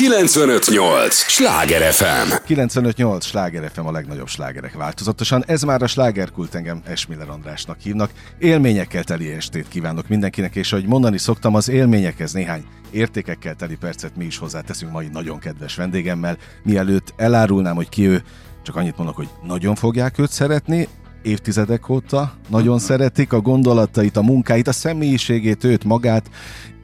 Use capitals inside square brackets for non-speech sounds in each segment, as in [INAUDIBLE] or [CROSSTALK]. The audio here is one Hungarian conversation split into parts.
958! Sláger FM! 958! Sláger FM a legnagyobb slágerek változatosan. Ez már a slágerkult engem Esmiller Andrásnak hívnak. Élményekkel teli estét kívánok mindenkinek, és ahogy mondani szoktam, az élményekhez néhány értékekkel teli percet mi is hozzáteszünk mai nagyon kedves vendégemmel. Mielőtt elárulnám, hogy ki ő, csak annyit mondok, hogy nagyon fogják őt szeretni, évtizedek óta nagyon szeretik a gondolatait, a munkáit, a személyiségét, őt magát,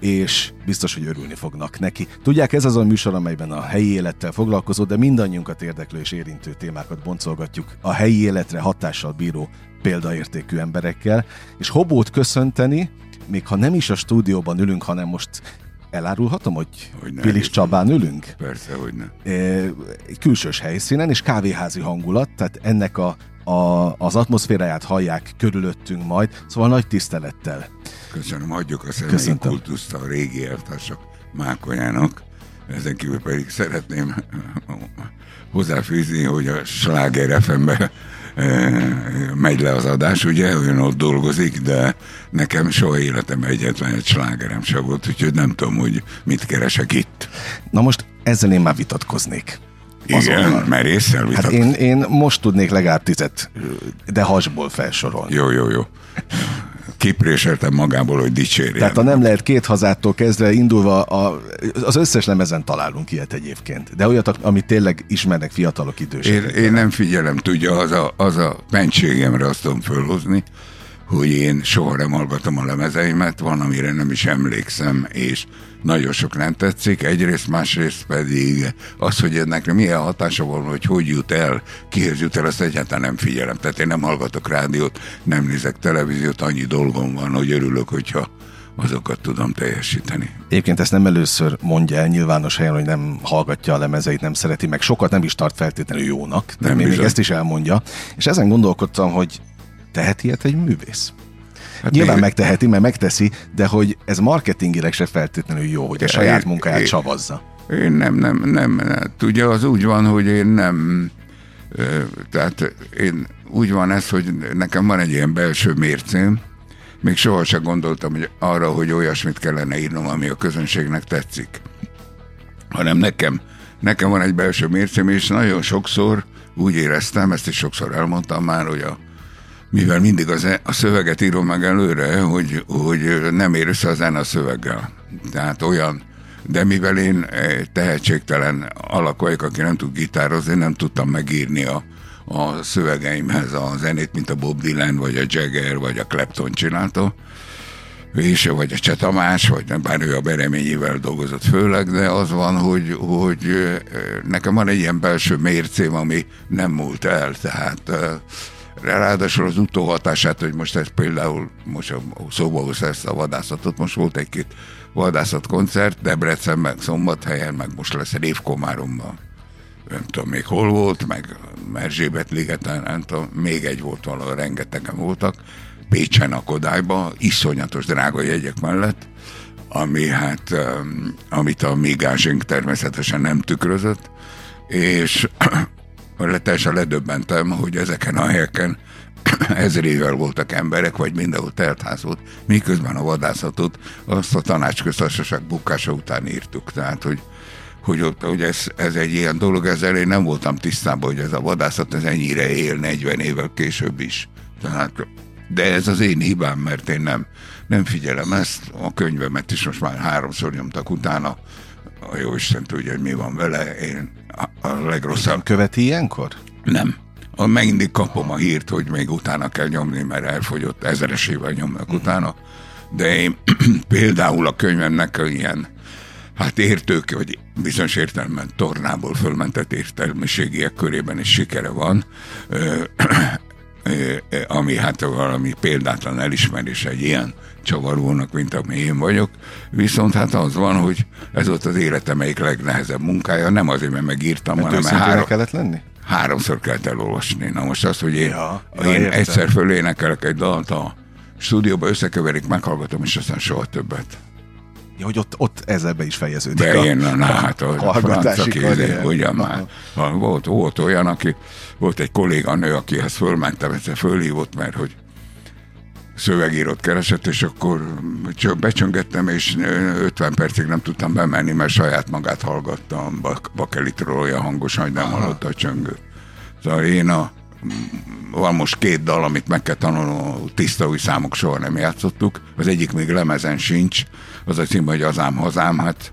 és biztos, hogy örülni fognak neki. Tudják, ez az a műsor, amelyben a helyi élettel foglalkozó, de mindannyiunkat érdeklő és érintő témákat boncolgatjuk a helyi életre hatással bíró példaértékű emberekkel, és Hobót köszönteni, még ha nem is a stúdióban ülünk, hanem most elárulhatom, hogy, hogy Pilis Csabán ülünk? Persze, hogy ne. E, külsős helyszínen, és kávéházi hangulat, tehát ennek a, a, az atmoszféráját hallják körülöttünk majd, szóval nagy tisztelettel Köszönöm, adjuk a személyi kultuszt a régi eltársak Mákonyának. Ezen kívül pedig szeretném hozzáfűzni, hogy a Sláger fm megy le az adás, ugye, olyan ott dolgozik, de nekem soha életem egyetlen egy slágerem se volt, úgyhogy nem tudom, hogy mit keresek itt. Na most ezzel én már vitatkoznék. Igen, merészel hát én, én most tudnék legalább tizet, de hasból felsorolni. Jó, jó, jó kipréseltem magából, hogy dicsérjen. Tehát ha nem lehet két hazától kezdve indulva, a, az összes lemezen találunk ilyet egyébként. De olyat, amit tényleg ismernek fiatalok idősek. Én, én nem figyelem, tudja, az a, az a mentségemre azt tudom fölhozni, hogy én soha nem hallgatom a lemezeimet, van, amire nem is emlékszem, és nagyon sok nem tetszik, egyrészt, másrészt pedig az, hogy ennek milyen hatása van, hogy hogy jut el, kihez jut el, azt egyáltalán nem figyelem. Tehát én nem hallgatok rádiót, nem nézek televíziót, annyi dolgom van, hogy örülök, hogyha azokat tudom teljesíteni. Egyébként ezt nem először mondja el nyilvános helyen, hogy nem hallgatja a lemezeit, nem szereti, meg sokat nem is tart feltétlenül jónak, de nem még, még ezt is elmondja. És ezen gondolkodtam, hogy teheti ilyet egy művész? Hát Nyilván még... megteheti, mert megteszi, de hogy ez marketingileg se feltétlenül jó, hogy a saját én, munkáját én, savazza. Én nem, nem, nem. Tudja, az úgy van, hogy én nem... Tehát én úgy van ez, hogy nekem van egy ilyen belső mércém, még sohasem gondoltam hogy arra, hogy olyasmit kellene írnom, ami a közönségnek tetszik. Hanem nekem, nekem van egy belső mércém, és nagyon sokszor úgy éreztem, ezt is sokszor elmondtam már, hogy a mivel mindig az, e- a szöveget írom meg előre, hogy, hogy nem ér össze a zene a szöveggel. Tehát olyan, de mivel én e, tehetségtelen alak vagyok, aki nem tud gitározni, nem tudtam megírni a, a szövegeimhez a zenét, mint a Bob Dylan, vagy a Jagger, vagy a Clapton csinálta, és vagy a Cseh Tamás, vagy nem, bár ő a Bereményével dolgozott főleg, de az van, hogy, hogy e, nekem van egy ilyen belső mércém, ami nem múlt el, tehát Ráadásul az utóhatását, hogy most ez például, most szóba hozta ezt a vadászatot, most volt egy-két vadászatkoncert, Debrecen, meg Szombathelyen, meg most lesz Révkomáromban. Nem tudom még hol volt, meg Merzsébet ligeten, nem tudom, még egy volt valahol, rengetegen voltak. Pécsen a Kodályban, iszonyatos drága jegyek mellett, ami hát, amit a mi természetesen nem tükrözött, és teljesen ledöbbentem, hogy ezeken a helyeken [COUGHS] ezrével voltak emberek, vagy mindenhol teltház volt, miközben a vadászatot azt a tanácsköztársaság bukása után írtuk. Tehát, hogy, hogy, ott, hogy ez, ez egy ilyen dolog, ezzel én nem voltam tisztában, hogy ez a vadászat ez ennyire él 40 évvel később is. Tehát, de ez az én hibám, mert én nem, nem figyelem ezt. A könyvemet is most már háromszor nyomtak utána. A jó Isten tudja, hogy mi van vele. Én a legrosszabb. Nem követi ilyenkor? Nem. Mindig kapom a hírt, hogy még utána kell nyomni, mert elfogyott, ezeresével nyomnak mm. utána. De én [CLEARS THROAT] például a könyvemnek ilyen hát értők, hogy bizonyos értelemben tornából fölmentett értelmiségiek körében is sikere van, [CLEARS THROAT] ami hát valami példátlan elismerés egy ilyen csavargónak, mint ami én vagyok. Viszont hát az van, hogy ez volt az életem egyik legnehezebb munkája, nem azért, mert megírtam, mert hanem mert három... kellett lenni? Háromszor kellett elolvasni. Na most az, hogy én, ja, én egyszer fölénekelek egy dalt a stúdióba, összekeverik, meghallgatom, és aztán soha többet. Ja, hogy ott, ott ezzel be is fejeződik. De a, na, hát a, [LAUGHS] a francia kézé, ugyan már. Volt, volt olyan, aki, volt egy kolléganő, akihez fölmentem, egyszer fölhívott, mert hogy szövegírót keresett, és akkor becsöngettem, és 50 percig nem tudtam bemenni, mert saját magát hallgattam bakelitról olyan hangosan, hogy nem hallotta a csöngőt. Szóval én a van most két dal, amit meg kell tanulnom, tiszta új számok soha nem játszottuk. Az egyik még lemezen sincs, az a cím, hogy az ám hazám, hát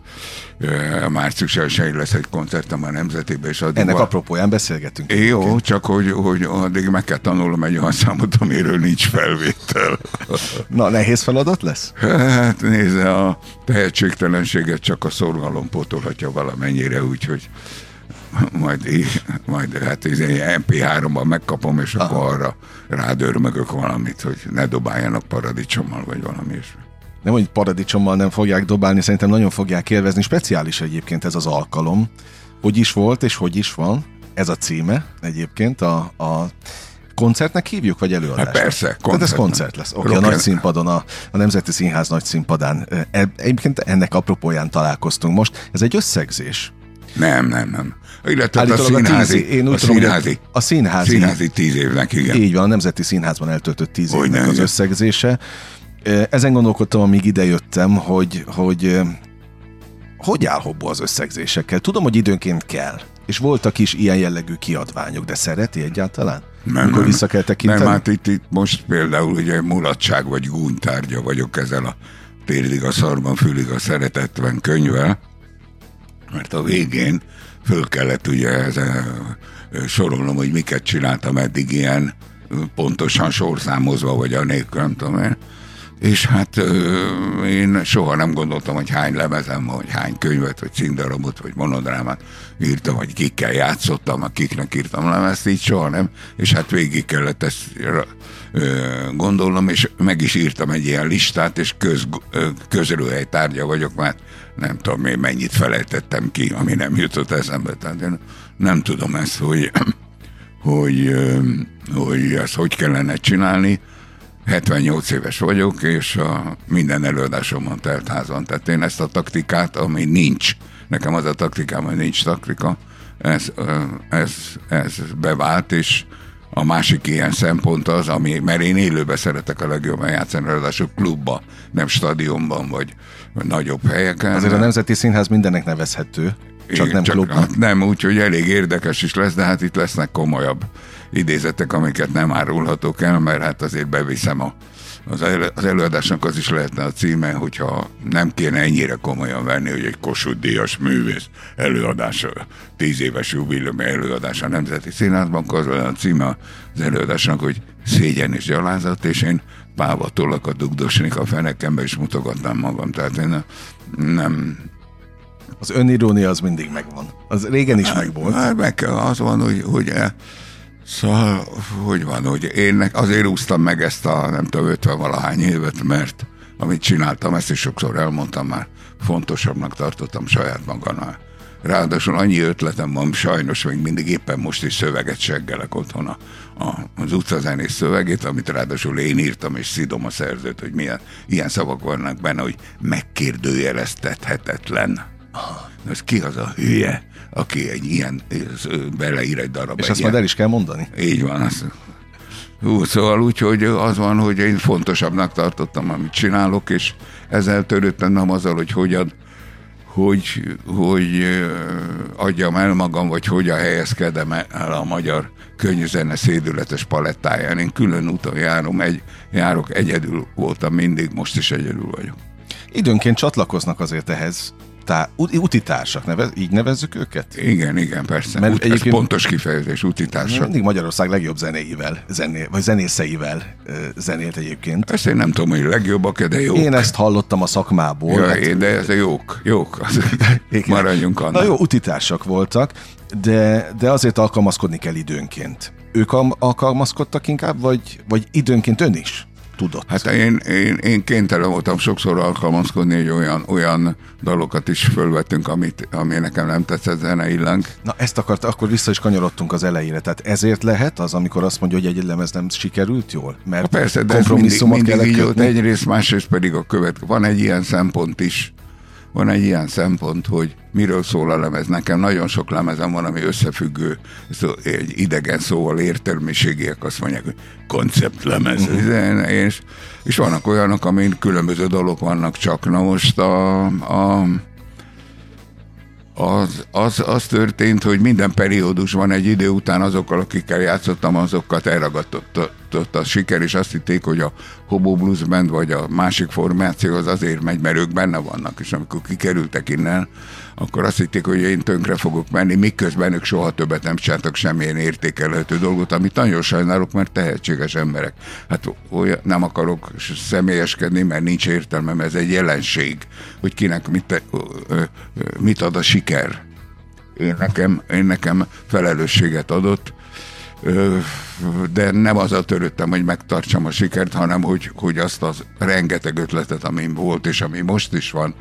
március 1 lesz egy koncertem a Nemzetibe, és addig Ennek apropóján beszélgetünk. É, jó, egyébként. csak hogy, hogy addig meg kell tanulnom egy olyan számot, amiről nincs felvétel. Na, nehéz feladat lesz? Hát nézze, a tehetségtelenséget csak a szorgalom pótolhatja valamennyire, úgyhogy majd, majd hát MP3-ban megkapom, és Aha. akkor arra rádörmögök valamit, hogy ne dobáljanak paradicsommal, vagy valami is. Nem, hogy paradicsommal nem fogják dobálni, szerintem nagyon fogják élvezni. Speciális egyébként ez az alkalom. Hogy is volt, és hogy is van. Ez a címe egyébként a, a koncertnek hívjuk, vagy előadásnak? Hát persze, koncert. Tehát ez koncert lesz. Oké, okay, a nagy színpadon, a, a Nemzeti Színház nagy színpadán. E, egyébként ennek apropóján találkoztunk most. Ez egy összegzés. Nem, nem, nem. Illetve a színházi, a, tíz, én úgy a, tudom, színházi, a színházi, színházi tíz évnek, igen. Így van, a Nemzeti Színházban eltöltött tíz hogy évnek nem, az összegzése. Ezen gondolkodtam, amíg idejöttem, hogy, hogy hogy áll Hobbo az összegzésekkel? Tudom, hogy időnként kell, és voltak is ilyen jellegű kiadványok, de szereti egyáltalán? Nem, Amikor vissza kell tekinteni? Nem, hát itt, itt most például ugye mulatság vagy gúnytárgya vagyok ezzel a térdig a szarban, fülig a szeretetlen könyvvel, mert a végén föl kellett ugye ezen sorolnom, hogy miket csináltam eddig ilyen pontosan sorszámozva, vagy anélkül, nem tudom én. És hát én soha nem gondoltam, hogy hány lemezem, vagy hány könyvet, vagy címdarabot, vagy monodrámát írtam, vagy kikkel játszottam, kiknek írtam lemezt, így soha nem. És hát végig kellett ezt gondolnom, és meg is írtam egy ilyen listát, és köz, közölőhely tárgya vagyok, mert nem tudom én mennyit felejtettem ki, ami nem jutott eszembe. Tehát én nem tudom ezt, hogy, hogy, hogy ezt hogy kellene csinálni. 78 éves vagyok, és a minden előadásomon telt házon. Tehát én ezt a taktikát, ami nincs, nekem az a taktikám, hogy nincs taktika, ez, ez, ez bevált, és a másik ilyen szempont az, ami, mert én élőben szeretek a legjobban játszani, ráadásul klubba, nem stadionban, vagy nagyobb helyeken. Azért a Nemzeti Színház mindennek nevezhető, csak Igen, nem csak, klubban. Hát nem, úgyhogy elég érdekes is lesz, de hát itt lesznek komolyabb idézetek, amiket nem árulhatok el, mert hát azért beviszem a, az, elő, az előadásnak az is lehetne a címe, hogyha nem kéne ennyire komolyan venni, hogy egy Kossuth Díjas művész előadása, tíz éves jubileum előadása a Nemzeti Színházban, az a címe az előadásnak, hogy szégyen és gyalázat, és én pávatollakat dugdosnék a fenekembe, és mutogatnám magam. Tehát én nem, az önirónia az mindig megvan. Az régen is megvolt. Hát meg kell, az van, hogy, hogy Szóval, hogy van, hogy én azért úsztam meg ezt a nem tudom, 50 valahány évet, mert amit csináltam, ezt is sokszor elmondtam már, fontosabbnak tartottam saját magamnál. Ráadásul annyi ötletem van, sajnos még mindig éppen most is szöveget seggelek otthon a, a, az utcazenés szövegét, amit ráadásul én írtam, és szidom a szerzőt, hogy milyen ilyen szavak vannak benne, hogy megkérdőjeleztethetetlen. Ez ki az a hülye, aki egy ilyen beleír egy darab. És azt ilyen. majd el is kell mondani. Így van. Az. Hú, szóval úgy, hogy az van, hogy én fontosabbnak tartottam, amit csinálok, és ezzel törődtem nem azzal, hogy hogyan hogy, hogy adjam el magam, vagy hogyan helyezkedem el a magyar könnyűzene szédületes palettáján. Én külön úton járom, egy, járok, egyedül voltam mindig, most is egyedül vagyok. Időnként csatlakoznak azért ehhez tá, utitársak, nevez, így nevezzük őket? Igen, igen, persze. Mert Ut, egyébként, ez pontos kifejezés, utitársak. Mindig Magyarország legjobb zenéivel, zené, vagy zenészeivel zenélt egyébként. Ezt én nem tudom, hogy legjobbak de jók. Én ezt hallottam a szakmából. Ja, hát, én, de ez jók, jók. [LAUGHS] Maradjunk annak. Na jó, utitársak voltak, de, de azért alkalmazkodni kell időnként. Ők alkalmazkodtak inkább, vagy, vagy időnként ön is? Tudott? Hát én, én, én kénytelen voltam sokszor alkalmazkodni, hogy olyan, olyan dalokat is fölvettünk, amit, ami nekem nem tetszett zeneileg. Na ezt akart, akkor vissza is kanyarodtunk az elejére. Tehát ezért lehet az, amikor azt mondja, hogy egy lemez nem sikerült jól? Mert ha persze, de ez mindig, mindig így volt, egyrészt, másrészt pedig a követ. Van egy ilyen szempont is, van egy ilyen szempont, hogy miről szól a lemez. Nekem nagyon sok lemezem van, ami összefüggő, egy idegen szóval értelmiségiek azt mondják, hogy konceptlemez. Uh-huh. És, és vannak olyanok, amin különböző dolgok vannak csak. Na most a, a az, az, az történt, hogy minden periódusban egy idő után azokkal, akikkel játszottam, azokat elragadtott a siker, és azt hitték, hogy a Hobo Blues Band vagy a másik formáció az azért megy, mert ők benne vannak, és amikor kikerültek innen, akkor azt hitték, hogy én tönkre fogok menni, miközben ők soha többet nem csináltak semmilyen értékelhető dolgot, amit nagyon sajnálok, mert tehetséges emberek. Hát olyan, nem akarok személyeskedni, mert nincs értelmem, ez egy jelenség, hogy kinek mit, mit ad a siker. Én nekem, én nekem felelősséget adott, de nem a törődtem, hogy megtartsam a sikert, hanem hogy, hogy azt az rengeteg ötletet, ami volt, és ami most is van,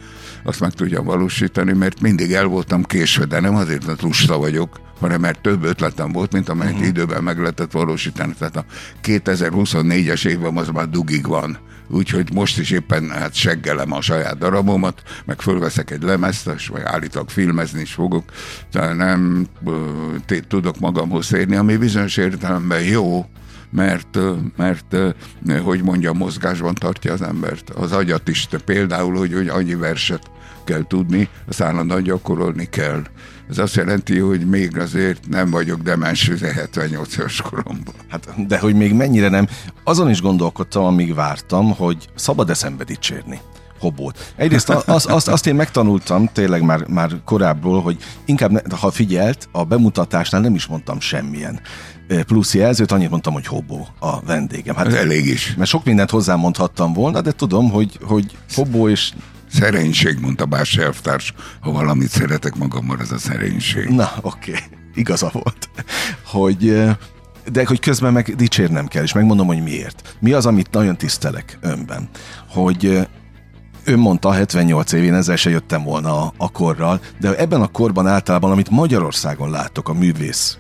azt meg tudjam valósítani, mert mindig el voltam késve, de nem azért, mert lusta vagyok, hanem mert több ötletem volt, mint amelyet uh-huh. időben meg lehetett valósítani. Tehát a 2024-es évben az már dugig van. Úgyhogy most is éppen hát seggelem a saját darabomat, meg fölveszek egy lemezt, és vagy állítok filmezni is fogok, tehát nem tudok magamhoz érni, ami bizonyos értelemben jó, mert, mert hogy mondja, mozgásban tartja az embert. Az agyat is, például, hogy, hogy annyi verset kell tudni, azt állandóan gyakorolni kell. Ez azt jelenti, hogy még azért nem vagyok demens 78 éves koromban. Hát, de hogy még mennyire nem. Azon is gondolkodtam, amíg vártam, hogy szabad eszembe dicsérni hobót. Egyrészt azt, azt, azt én megtanultam tényleg már, már korábbról, hogy inkább, ha figyelt, a bemutatásnál nem is mondtam semmilyen plusz jelzőt, annyit mondtam, hogy hobó a vendégem. Hát, Ez elég is. Mert sok mindent hozzámondhattam volna, de tudom, hogy, hogy hobó és Szerénység, mondta Bás elvtárs, ha valamit szeretek magammal, az a szerénység. Na, oké, okay. igaza volt. Hogy, de hogy közben meg dicsérnem kell, és megmondom, hogy miért. Mi az, amit nagyon tisztelek önben? Hogy ön mondta, 78 évén ezzel se jöttem volna a, a korral, de ebben a korban általában, amit Magyarországon látok a művész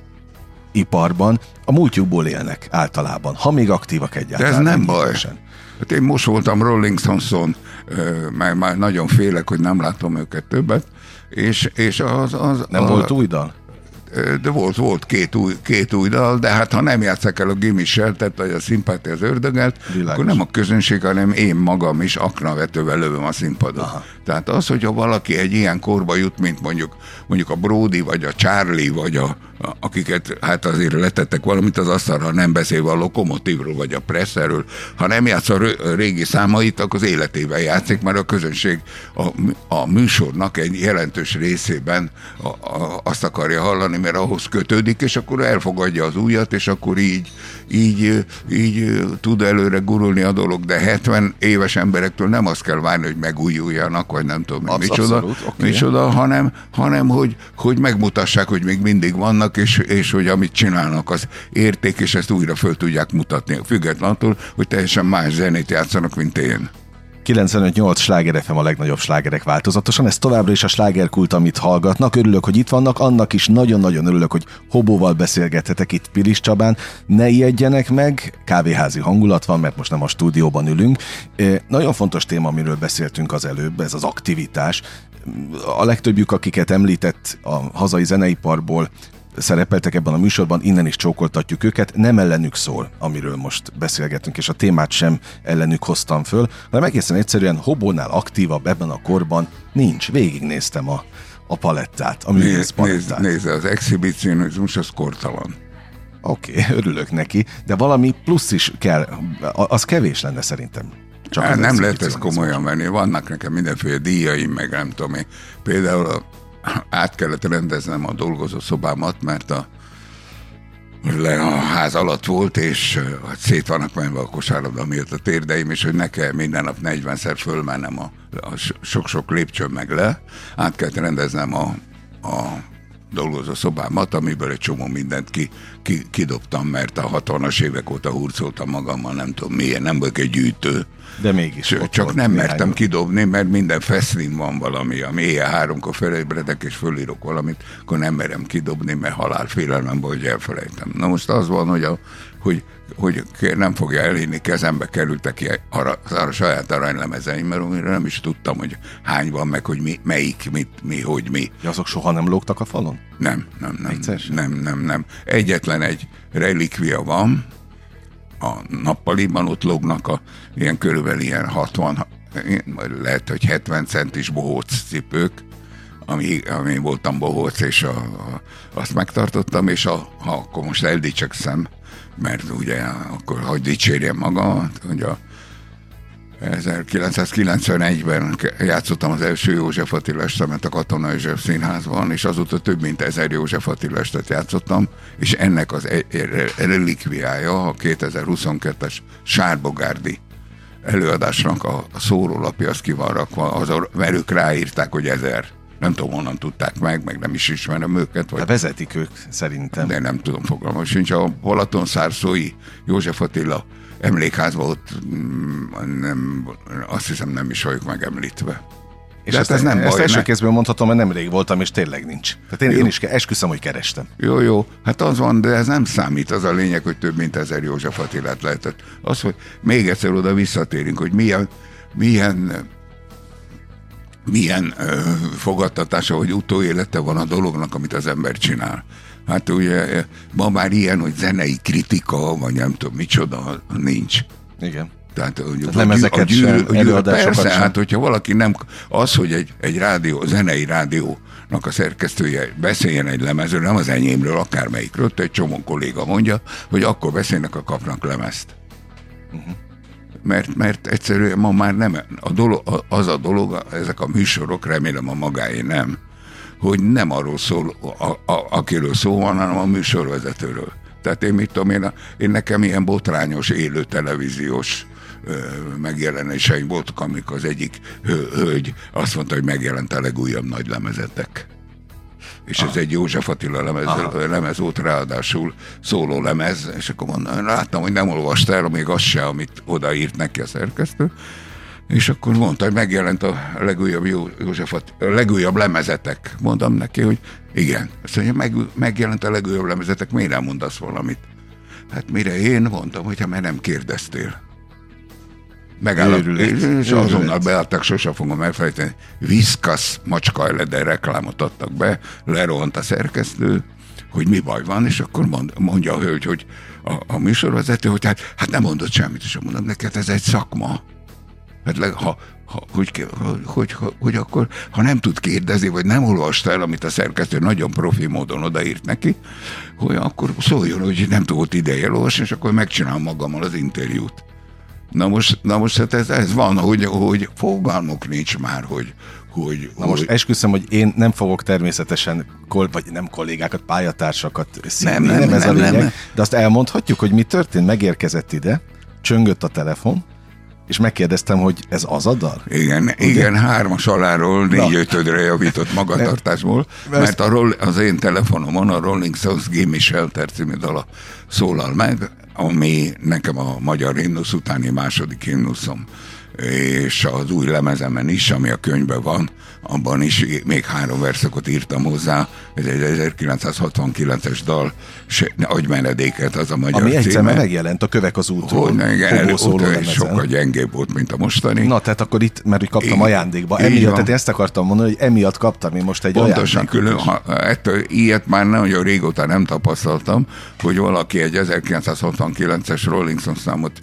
iparban, a múltjukból élnek általában, ha még aktívak egyáltalán. De ez nem baj. Hát én most voltam Rolling Stones-on, már, már nagyon félek, hogy nem látom őket többet, és, és az... az nem a, volt új dal? De volt, volt két új, két új dal, de hát ha nem játszak el a Gimmel tehát vagy a szimpátia az ördögelt, Világos. akkor nem a közönség, hanem én magam is aknavetővel lövöm a színpadot. Aha. Tehát az, hogyha valaki egy ilyen korba jut, mint mondjuk, mondjuk a Brody, vagy a Charlie, vagy a, akiket hát azért letettek valamit az asztalra, nem beszélve a lokomotívról vagy a presszerről, ha nem játsz a régi számait, akkor az életével játszik, mert a közönség a, a műsornak egy jelentős részében a, a, azt akarja hallani, mert ahhoz kötődik, és akkor elfogadja az újat, és akkor így, így, így tud előre gurulni a dolog, de 70 éves emberektől nem azt kell várni, hogy megújuljanak, vagy nem tudom, Absz- micsoda, abszolút, okay. micsoda hanem, hanem hogy, hogy megmutassák, hogy még mindig vannak, és, és hogy amit csinálnak, az érték, és ezt újra föl tudják mutatni, függetlenül, hogy teljesen más zenét játszanak, mint én. 95-8 sláger FM a legnagyobb slágerek változatosan, ez továbbra is a slágerkult, amit hallgatnak. Örülök, hogy itt vannak, annak is nagyon-nagyon örülök, hogy Hobóval beszélgethetek itt Pilis Csabán. Ne ijedjenek meg, kávéházi hangulat van, mert most nem a stúdióban ülünk. Nagyon fontos téma, amiről beszéltünk az előbb, ez az aktivitás. A legtöbbjük, akiket említett a hazai zeneiparból, szerepeltek ebben a műsorban, innen is csókoltatjuk őket, nem ellenük szól, amiről most beszélgetünk, és a témát sem ellenük hoztam föl, hanem egészen egyszerűen Hobónál aktívabb ebben a korban nincs. Végignéztem a, a palettát, a művész palettát. Nézd, nézd, az exhibicionizmus az kortalan. Oké, okay, [LAUGHS] örülök neki, de valami plusz is kell, az kevés lenne szerintem. Csak hát nem lehet ezt komolyan venni. Vannak nekem mindenféle díjaim, meg nem tudom én. Például a át kellett rendeznem a dolgozó szobámat, mert a, le a ház alatt volt, és hát szét vannak menve a kosárlabda miatt a térdeim, és hogy ne kell minden nap 40-szer fölmennem a, a sok-sok lépcsőn meg le. Át kellett rendeznem a, a dolgozó szobámat, amiből egy csomó mindent ki, ki, kidobtam, mert a 60-as évek óta hurcoltam magammal, nem tudom milyen, nem vagyok egy gyűjtő. De mégis. Csak, csak nem mertem néhány... kidobni, mert minden feszlin van valami, ami éjjel háromkor felébredek és fölírok valamit, akkor nem merem kidobni, mert halálfélelem, hogy elfelejtem. Na most az van, hogy, a, hogy hogy nem fogja elhinni, kezembe kerültek ki arra, arra saját aranylemezeim, mert amire nem is tudtam, hogy hány van, meg hogy mi, melyik, mit, mi, hogy mi. Ja, azok soha nem lógtak a falon? Nem, nem, nem. Nem, nem, nem. Egyetlen egy relikvia van, a nappaliban ott lógnak a ilyen körülbelül ilyen 60, lehet, hogy 70 centis bohóc cipők, ami, ami voltam bohóc, és a, a, azt megtartottam, és a, ha akkor most eldicsekszem, mert ugye akkor hogy dicsérjem magamat, hogy a 1991-ben játszottam az első József Attila estemet a Katona József Színházban, és azóta több mint ezer József Attila estet játszottam, és ennek az e- e- relikviája a 2022-es Sárbogárdi előadásnak a, szórólapja, az ki van rakva, az a, mert ők ráírták, hogy ezer nem tudom, honnan tudták meg, meg nem is ismerem őket. Vagy... De vezetik ők szerintem. De nem tudom fogalmam sincs. A Holaton Szárszói József Attila emlékházban ott mm, nem, azt hiszem nem is vagyok megemlítve. És ezt, ez nem ezt baj, első kézből mondhatom, mert nemrég voltam, és tényleg nincs. Tehát én, én is esküszöm, hogy kerestem. Jó, jó. Hát az van, de ez nem számít. Az a lényeg, hogy több mint ezer József Attilát lehetett. Az, hogy még egyszer oda visszatérünk, hogy milyen, milyen milyen ö, fogadtatása, hogy utóélete van a dolognak, amit az ember csinál. Hát ugye ma már ilyen, hogy zenei kritika, vagy nem tudom micsoda, nincs. Igen. Tehát, hogy Tehát nem ezeket a gyűrű, sem, előadásokat persze, sem. hát hogyha valaki nem, az, hogy egy, egy rádió, zenei rádiónak a szerkesztője beszéljen egy lemezről, nem az enyémről, akármelyikről, egy csomó kolléga mondja, hogy akkor beszélnek, a kapnak lemezt. Uh-huh mert, mert egyszerűen ma már nem a dolog, az a dolog, ezek a műsorok, remélem a magáé nem, hogy nem arról szól, a, a, akiről szó van, hanem a műsorvezetőről. Tehát én mit tudom, én, én nekem ilyen botrányos élő televíziós megjelenéseim voltak, amikor az egyik hölgy azt mondta, hogy megjelent a legújabb nagy lemezetek és Aha. ez egy József Attila lemez, lemez volt, ráadásul szóló lemez, és akkor mondom, láttam, hogy nem olvasta el még azt se, amit odaírt neki a szerkesztő, és akkor mondta, hogy megjelent a legújabb József, a legújabb lemezetek. Mondom neki, hogy igen. Azt mondja, meg, megjelent a legújabb lemezetek, miért nem mondasz valamit? Hát mire én mondtam, hogyha mert nem kérdeztél megállap, és azonnal beadtak, sose fogom elfelejteni, Viszkasz macskajleder reklámot adtak be, lerohant a szerkesztő, hogy mi baj van, és akkor mond, mondja a hölgy, hogy a, a műsorvezető, hogy hát, hát nem mondott semmit, és mondom neked, ez egy szakma. Hát le, ha, ha, hogy, hogy, hogy, hogy akkor, ha nem tud kérdezni, vagy nem olvasta el, amit a szerkesztő nagyon profi módon odaírt neki, hogy akkor szóljon, hogy nem tudott ideje elolvasni, és akkor megcsinálom magammal az interjút. Na most, na most hát ez, ez van, hogy, hogy fogalmuk nincs már, hogy, hogy, Na most esküszöm, hogy én nem fogok természetesen, vagy nem kollégákat, pályatársakat szívni, nem, nem, nem, ez nem, a lényeg, nem. de azt elmondhatjuk, hogy mi történt, megérkezett ide, csöngött a telefon, és megkérdeztem, hogy ez az a dal? Igen, Ugye? igen hármas aláról négy ötödre javított magatartásból, mert a az én telefonomon a Rolling Stones Gimme Shelter című dala szólal meg, ami nekem a magyar himnusz utáni második himnuszom és az új lemezemen is, ami a könyvben van, abban is még három verszakot írtam hozzá, ez egy 1969-es dal, agymenedéket, az a magyar Ami egyszer megjelent a Kövek az útról. Hogy, igen, sokkal gyengébb volt, mint a mostani. Na, tehát akkor itt, mert kaptam így, ajándékba. Emiatt, tehát ezt akartam mondani, hogy emiatt kaptam én most egy Pontosan, külön, ha, ettől, ilyet már nagyon régóta nem tapasztaltam, hogy valaki egy 1969-es Rolling Stones számot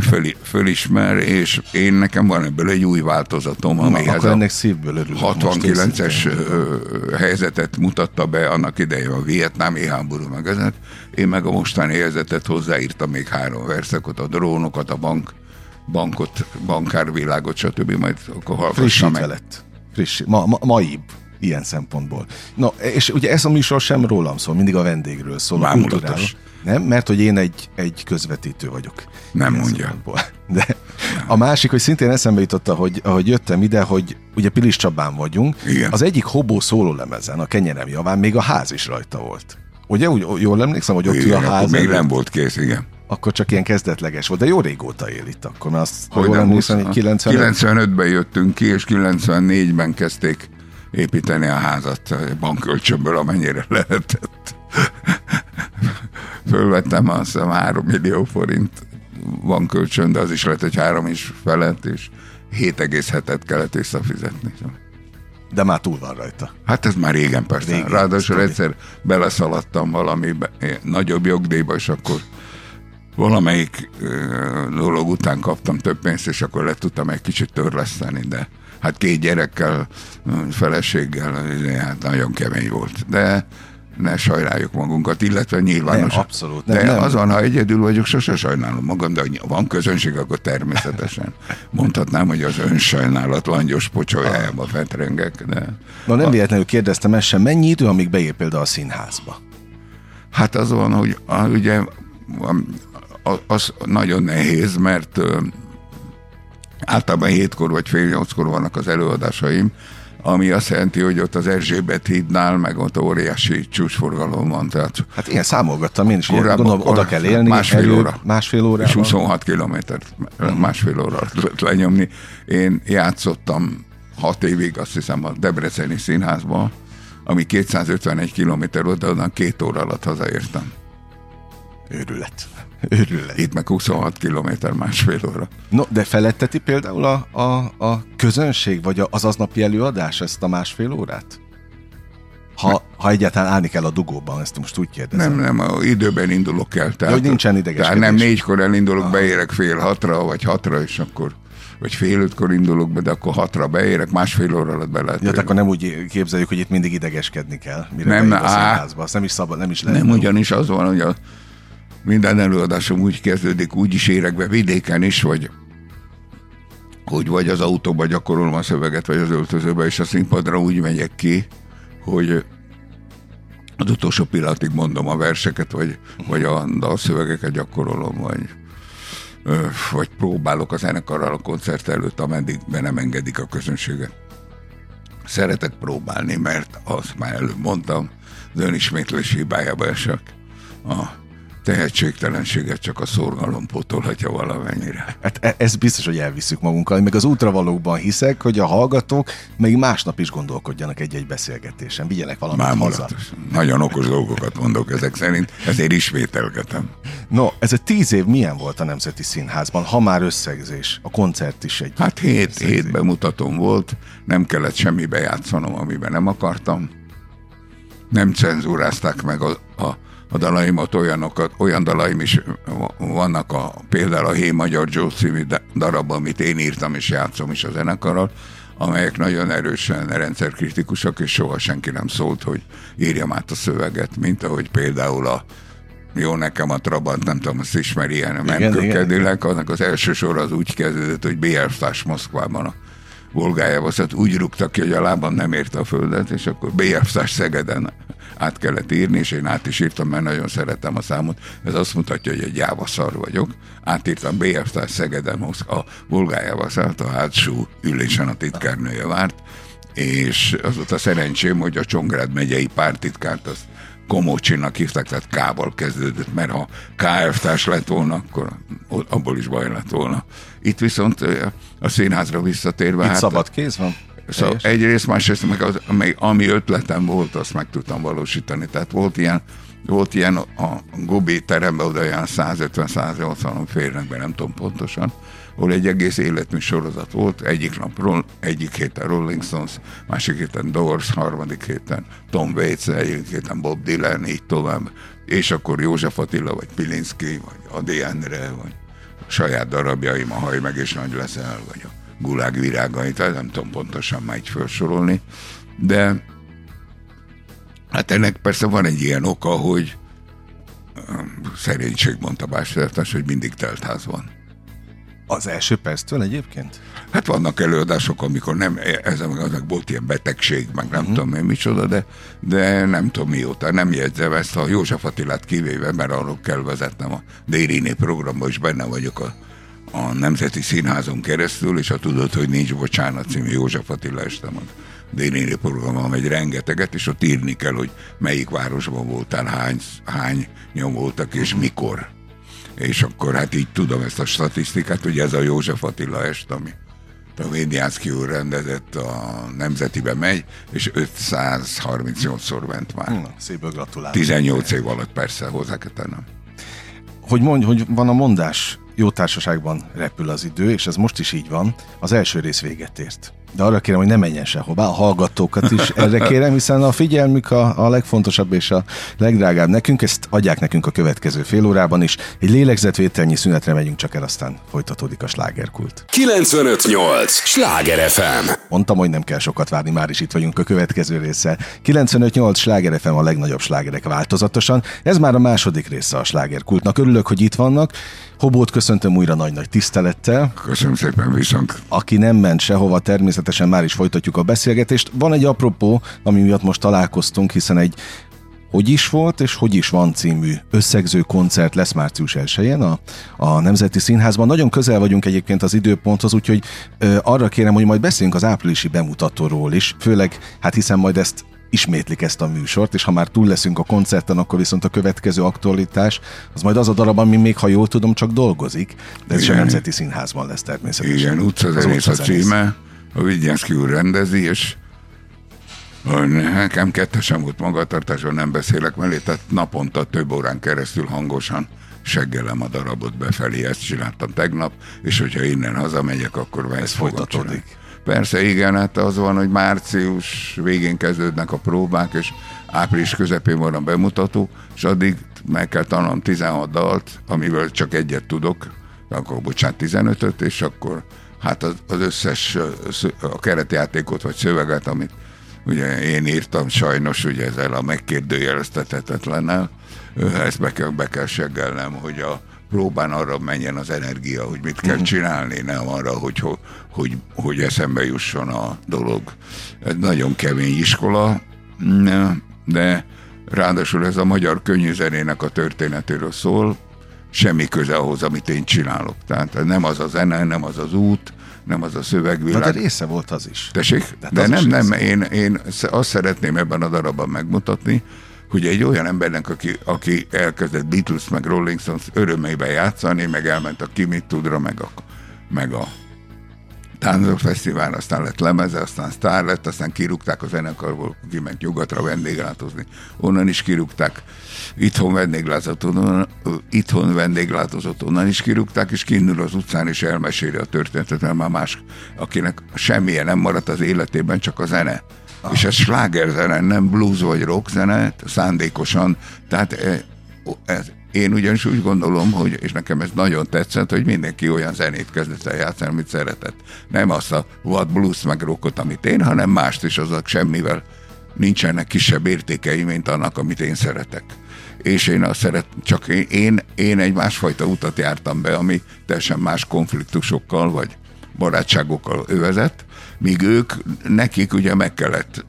föl, fölismer, és én nekem van ebből egy új változatom, amihez a ennek szívből örülök 69-es helyzetet mutatta be annak idején a vietnámi háború meg ezen. Én meg a mostani helyzetet hozzáírtam még három verszakot, a drónokat, a bank, bankot, bankárvilágot, stb. Majd akkor hallgassam meg. lett. Friss, ma, ma, maibb ilyen szempontból. No, és ugye ez a műsor sem rólam szól, mindig a vendégről szól, a kultúráról. Nem, mert hogy én egy, egy közvetítő vagyok. Nem mondja. De a másik, hogy szintén eszembe jutott, hogy ahogy jöttem ide, hogy ugye Pilis Csabán vagyunk, Igen. az egyik hobó szólólemezen, a kenyerem javán még a ház is rajta volt. Ugye, úgy, jól emlékszem, hogy ott ül a Igen, ház még előtt? nem volt kész, igen. akkor csak ilyen kezdetleges volt, de jó régóta él itt akkor, mert azt Hogy jól emlékszem, 20 hogy 90 95-ben jöttünk ki, és 94-ben kezdték építeni a házat bankkölcsönből, amennyire lehetett. Fölvettem azt hiszem 3 millió forint bankkölcsön, de az is lett egy három is felett, és 7,7-et kellett visszafizetni. de már túl van rajta. Hát ez már régen persze. Régen, Ráadásul egyszer beleszaladtam valamibe, eh, nagyobb jogdíjba, és akkor valamelyik ö, dolog után kaptam több pénzt, és akkor le tudtam egy kicsit törleszteni, de hát két gyerekkel, ö, feleséggel, ö, hát nagyon kemény volt. De ne sajnáljuk magunkat, illetve nyilvános. Nem, abszolút, nem, de nem. az van, ha egyedül vagyok, sose sajnálom magam, de ha van közönség, akkor természetesen [LAUGHS] mondhatnám, hogy az önsajnálat langyos pocsolyájába fetrengek, de Na nem véletlenül kérdeztem ezt sem, mennyi idő, amíg beér például a színházba? Hát az van, hogy a, ugye a- az nagyon nehéz, mert általában hétkor vagy fél nyolckor vannak az előadásaim, ami azt jelenti, hogy ott az Erzsébet hídnál, meg ott óriási csúcsforgalom van, tehát Hát igen, számolgattam én is, Korábban gondolom, oda kell élni, másfél előbb, óra. másfél óra. és 26 kilométert másfél óra lehet lenyomni. Én játszottam hat évig, azt hiszem, a Debreceni színházban, ami 251 kilométer volt, de onnan két óra alatt hazaértem. Őrület. Őrület. Itt meg 26 kilométer másfél óra. No, de feletteti például a, a, a közönség, vagy az aznapi előadás ezt a másfél órát? Ha, ha egyáltalán állni kell a dugóban, ezt most úgy kérdezem. Nem, nem, a időben indulok el. Tehát, hogy nincsen idegeskedés. Tehát nem négykor elindulok, beérek fél hatra, vagy hatra, és akkor vagy fél ötkor indulok be, de akkor hatra beérek, másfél óra alatt be lehet Ja, akkor nem úgy képzeljük, hogy itt mindig idegeskedni kell, mire Nem, nem, a á. színházba. Azt nem is szabad, nem is lehet. Nem, ugyanis az van, hogy a minden előadásom úgy kezdődik, úgy is érek be vidéken is, hogy hogy vagy az autóba gyakorolom a szöveget, vagy az öltözőbe, és a színpadra úgy megyek ki, hogy az utolsó pillanatig mondom a verseket, vagy, vagy a dalszövegeket gyakorolom, vagy, vagy próbálok a zenekarral a koncert előtt, ameddig be nem engedik a közönséget. Szeretek próbálni, mert azt már előbb mondtam, az önismétlés hibájába esek. A tehetségtelenséget csak a szorgalom pótolhatja valamennyire. Hát e- ez biztos, hogy elviszük magunkkal. Meg az útravalókban hiszek, hogy a hallgatók még másnap is gondolkodjanak egy-egy beszélgetésen. Vigyenek valamit Már haza. Nagyon okos dolgokat mondok ezek szerint, ezért ismételgetem. No, ez a tíz év milyen volt a Nemzeti Színházban, ha már összegzés? A koncert is egy. Hát hét, összegzés. hét bemutatóm volt, nem kellett semmibe játszanom, amiben nem akartam. Nem cenzúrázták meg a, a, a dalaimat, olyanokat, olyan dalaim is vannak, a, például a Hé Magyar Joe című da- darab, amit én írtam és játszom is a zenekarral, amelyek nagyon erősen rendszerkritikusak, és soha senki nem szólt, hogy írjam át a szöveget, mint ahogy például a jó nekem a Trabant, nem tudom, azt ismeri Memkő igen. Cadillac, annak az első sor az úgy kezdődött, hogy BF-társ Moszkvában a Volgájába, szóval úgy rúgtak ki, hogy a lábam nem érte a földet, és akkor BF-társ Szegeden át kellett írni, és én át is írtam, mert nagyon szeretem a számot. Ez azt mutatja, hogy egy jáva szar vagyok. Átírtam BF-társ Szegeden, Moszk- a Volgájába szállt, a hátsó ülésen a titkárnője várt, és az volt a szerencsém, hogy a Csongrád megyei pártitkárt azt Komócsinak hívták, tehát K-val kezdődött, mert ha KF társ lett volna, akkor abból is baj lett volna. Itt viszont a színházra visszatérve, Itt hát szabad kéz van? Szóval Teljes? egyrészt, másrészt meg az, ami, ami ötletem volt, azt meg tudtam valósítani. Tehát volt ilyen, volt ilyen a Gobi teremben, oda olyan 150-180 férnek be, nem tudom pontosan, ahol egy egész életmű sorozat volt, egyik nap, roll, egyik héten Rolling Stones, másik héten Doors, harmadik héten Tom Waits, egyik héten Bob Dylan, így tovább, és akkor József Attila, vagy Pilinszki, vagy Adi Endre, vagy saját darabjaim, a haj meg és nagy leszel, vagy a gulág virágait, tehát nem tudom pontosan már így felsorolni, de hát ennek persze van egy ilyen oka, hogy um, szerénység mondta Bástártás, hogy mindig teltház van. Az első perctől egyébként? Hát vannak előadások, amikor nem, ez aznak volt ilyen betegség, meg nem uh-huh. tudom én micsoda, de, de nem tudom mióta, nem jegyzem ezt a József Attilát kivéve, mert arról kell vezetnem a Dériné programba, és benne vagyok a, a Nemzeti Színházon keresztül, és ha tudod, hogy nincs bocsánat című József Attila este van. Dénéri programmal megy rengeteget, és ott írni kell, hogy melyik városban voltál, hány, hány nyom voltak, és mikor. És akkor hát így tudom ezt a statisztikát, hogy ez a József Attila est, ami a Védiánszki úr rendezett a Nemzetibe megy, és 538-szor ment már. Hmm, szép gratulálok. 18 év alatt persze hozzá kell tennem. Hogy mondj, hogy van a mondás, jó társaságban repül az idő, és ez most is így van, az első rész véget ért. De arra kérem, hogy ne menjen sehová, a hallgatókat is erre kérem, hiszen a figyelmük a, a legfontosabb és a legdrágább nekünk, ezt adják nekünk a következő fél órában is. Egy lélegzetvételnyi szünetre megyünk csak el, aztán folytatódik a slágerkult. 958! Sláger FM! Mondtam, hogy nem kell sokat várni, már is itt vagyunk a következő résszel. 958 Sláger FM a legnagyobb slágerek változatosan. Ez már a második része a slágerkultnak. Örülök, hogy itt vannak. Hobót köszöntöm újra nagy-nagy tisztelettel. Köszönöm szépen, viszont. Aki nem ment sehova, természetesen már is folytatjuk a beszélgetést. Van egy apropó, ami miatt most találkoztunk, hiszen egy hogy is volt és hogy is van című összegző koncert lesz március 1 a, a Nemzeti Színházban. Nagyon közel vagyunk egyébként az időponthoz, úgyhogy ö, arra kérem, hogy majd beszéljünk az áprilisi bemutatóról is, főleg, hát hiszen majd ezt ismétlik ezt a műsort, és ha már túl leszünk a koncerten, akkor viszont a következő aktualitás, az majd az a darab, ami még, ha jól tudom, csak dolgozik, de ez Igen. a Nemzeti Színházban lesz természetesen. Igen, utcazenész a címe, a Vigyánszki úr rendezi, és nekem kettesen volt magatartáson, nem beszélek mellé, tehát naponta több órán keresztül hangosan seggelem a darabot befelé, ezt csináltam tegnap, és hogyha innen hazamegyek, akkor ez folytatódik. Persze, igen, hát az van, hogy március végén kezdődnek a próbák, és április közepén van a bemutató, és addig meg kell tanulnom 16 dalt, amivel csak egyet tudok, akkor bocsánat, 15-öt, és akkor hát az, az összes a keretjátékot vagy szöveget, amit ugye én írtam sajnos, ugye ezzel a megkérdőjeleztethetetlennel, ezt be kell, be kell seggelnem, hogy a próbán arra menjen az energia, hogy mit kell mhm. csinálni, nem arra, hogy, hogy, hogy eszembe jusson a dolog. Ez nagyon kemény iskola, de ráadásul ez a magyar könnyűzenének a történetéről szól, semmi köze ahhoz, amit én csinálok. Tehát nem az a zene, nem az az út, nem az a szövegvilág. Na, de része volt az is. Tessék? De, de nem, nem, én, én azt szeretném ebben a darabban megmutatni, hogy egy olyan embernek, aki, aki elkezdett Beatles meg Rolling Stones örömeiben játszani, meg elment a Kimi Tudra, meg a, meg a Táncok Fesztivál, aztán lett lemeze, aztán sztár lett, aztán kirúgták a zenekarból, kiment nyugatra vendéglátozni. Onnan is kirúgták, itthon vendéglátozott, onnan, itthon vendéglátozott, onnan is kirúgták, és kinnül az utcán, és elmeséli a történetet, mert már más, akinek semmilyen nem maradt az életében, csak a zene. Ah. És ez slágerzene, nem blues vagy rock zene, szándékosan. Tehát eh, ez, én ugyanis úgy gondolom, hogy, és nekem ez nagyon tetszett, hogy mindenki olyan zenét kezdett el játszani, amit szeretett. Nem azt a what blues meg rockot, amit én, hanem mást is, azok semmivel nincsenek kisebb értékei, mint annak, amit én szeretek. És én azt szeret, csak én, én, én egy másfajta utat jártam be, ami teljesen más konfliktusokkal, vagy barátságokkal övezett, míg ők, nekik ugye meg kellett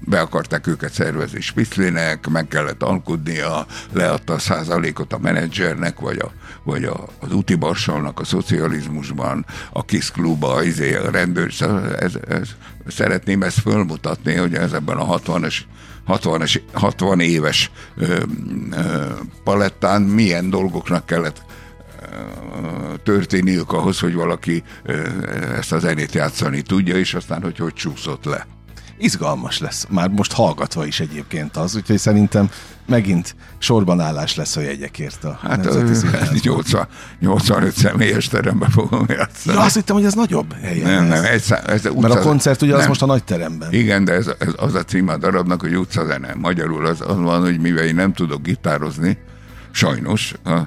be akarták őket szervezni Spitzlinek, meg kellett alkudnia, leadta a százalékot a menedzsernek, vagy, a, vagy a, az úti barsalnak a szocializmusban, a Kiss Club, a, izé, a rendőr, ez, ez, szeretném ezt fölmutatni, hogy ez ebben a 60-as 60, 60 éves ö, ö, palettán milyen dolgoknak kellett történniük ahhoz, hogy valaki ezt a zenét játszani tudja, és aztán, hogy hogy csúszott le. Izgalmas lesz, már most hallgatva is egyébként az, úgyhogy szerintem megint sorban állás lesz a jegyekért a Hát az 80, 85 személyes teremben fogom játszani. Ja, azt hittem, hogy ez nagyobb helyen Nem, nem, ez, ez utca, Mert a koncert ugye nem. az most a nagy teremben. Igen, de ez, ez az a cím a darabnak, hogy utcazene. Magyarul az, az van, hogy mivel én nem tudok gitározni, sajnos a,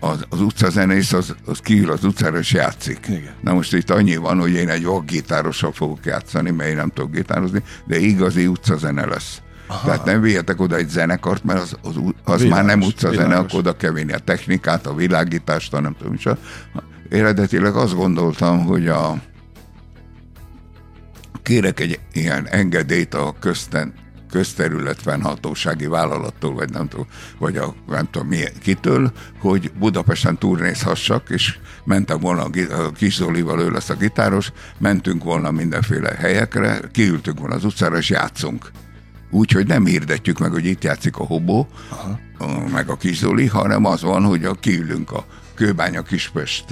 az, az utcazenész az, az kiül az utcára és játszik. Igen. Na most itt annyi van, hogy én egy vakgitárossal fogok játszani, mert én nem tudok gitározni, de igazi utcazene lesz. Aha. Tehát nem vihetek oda egy zenekart, mert az, az, az világos, már nem utcazene, akkor oda kell vinni a technikát, a világítást, a nem tudom is. eredetileg azt gondoltam, hogy a kérek egy ilyen engedélyt a közten, közterület fennhatósági vállalattól, vagy nem tudom, vagy a, nem tudom milyen, kitől, hogy Budapesten turnézhassak, és mentem volna a, Kis Zolival, ő lesz a gitáros, mentünk volna mindenféle helyekre, kiültünk volna az utcára, és játszunk. Úgyhogy nem hirdetjük meg, hogy itt játszik a Hobó, Aha. meg a Kis Zoli, hanem az van, hogy a kiülünk a Kőbánya Kispest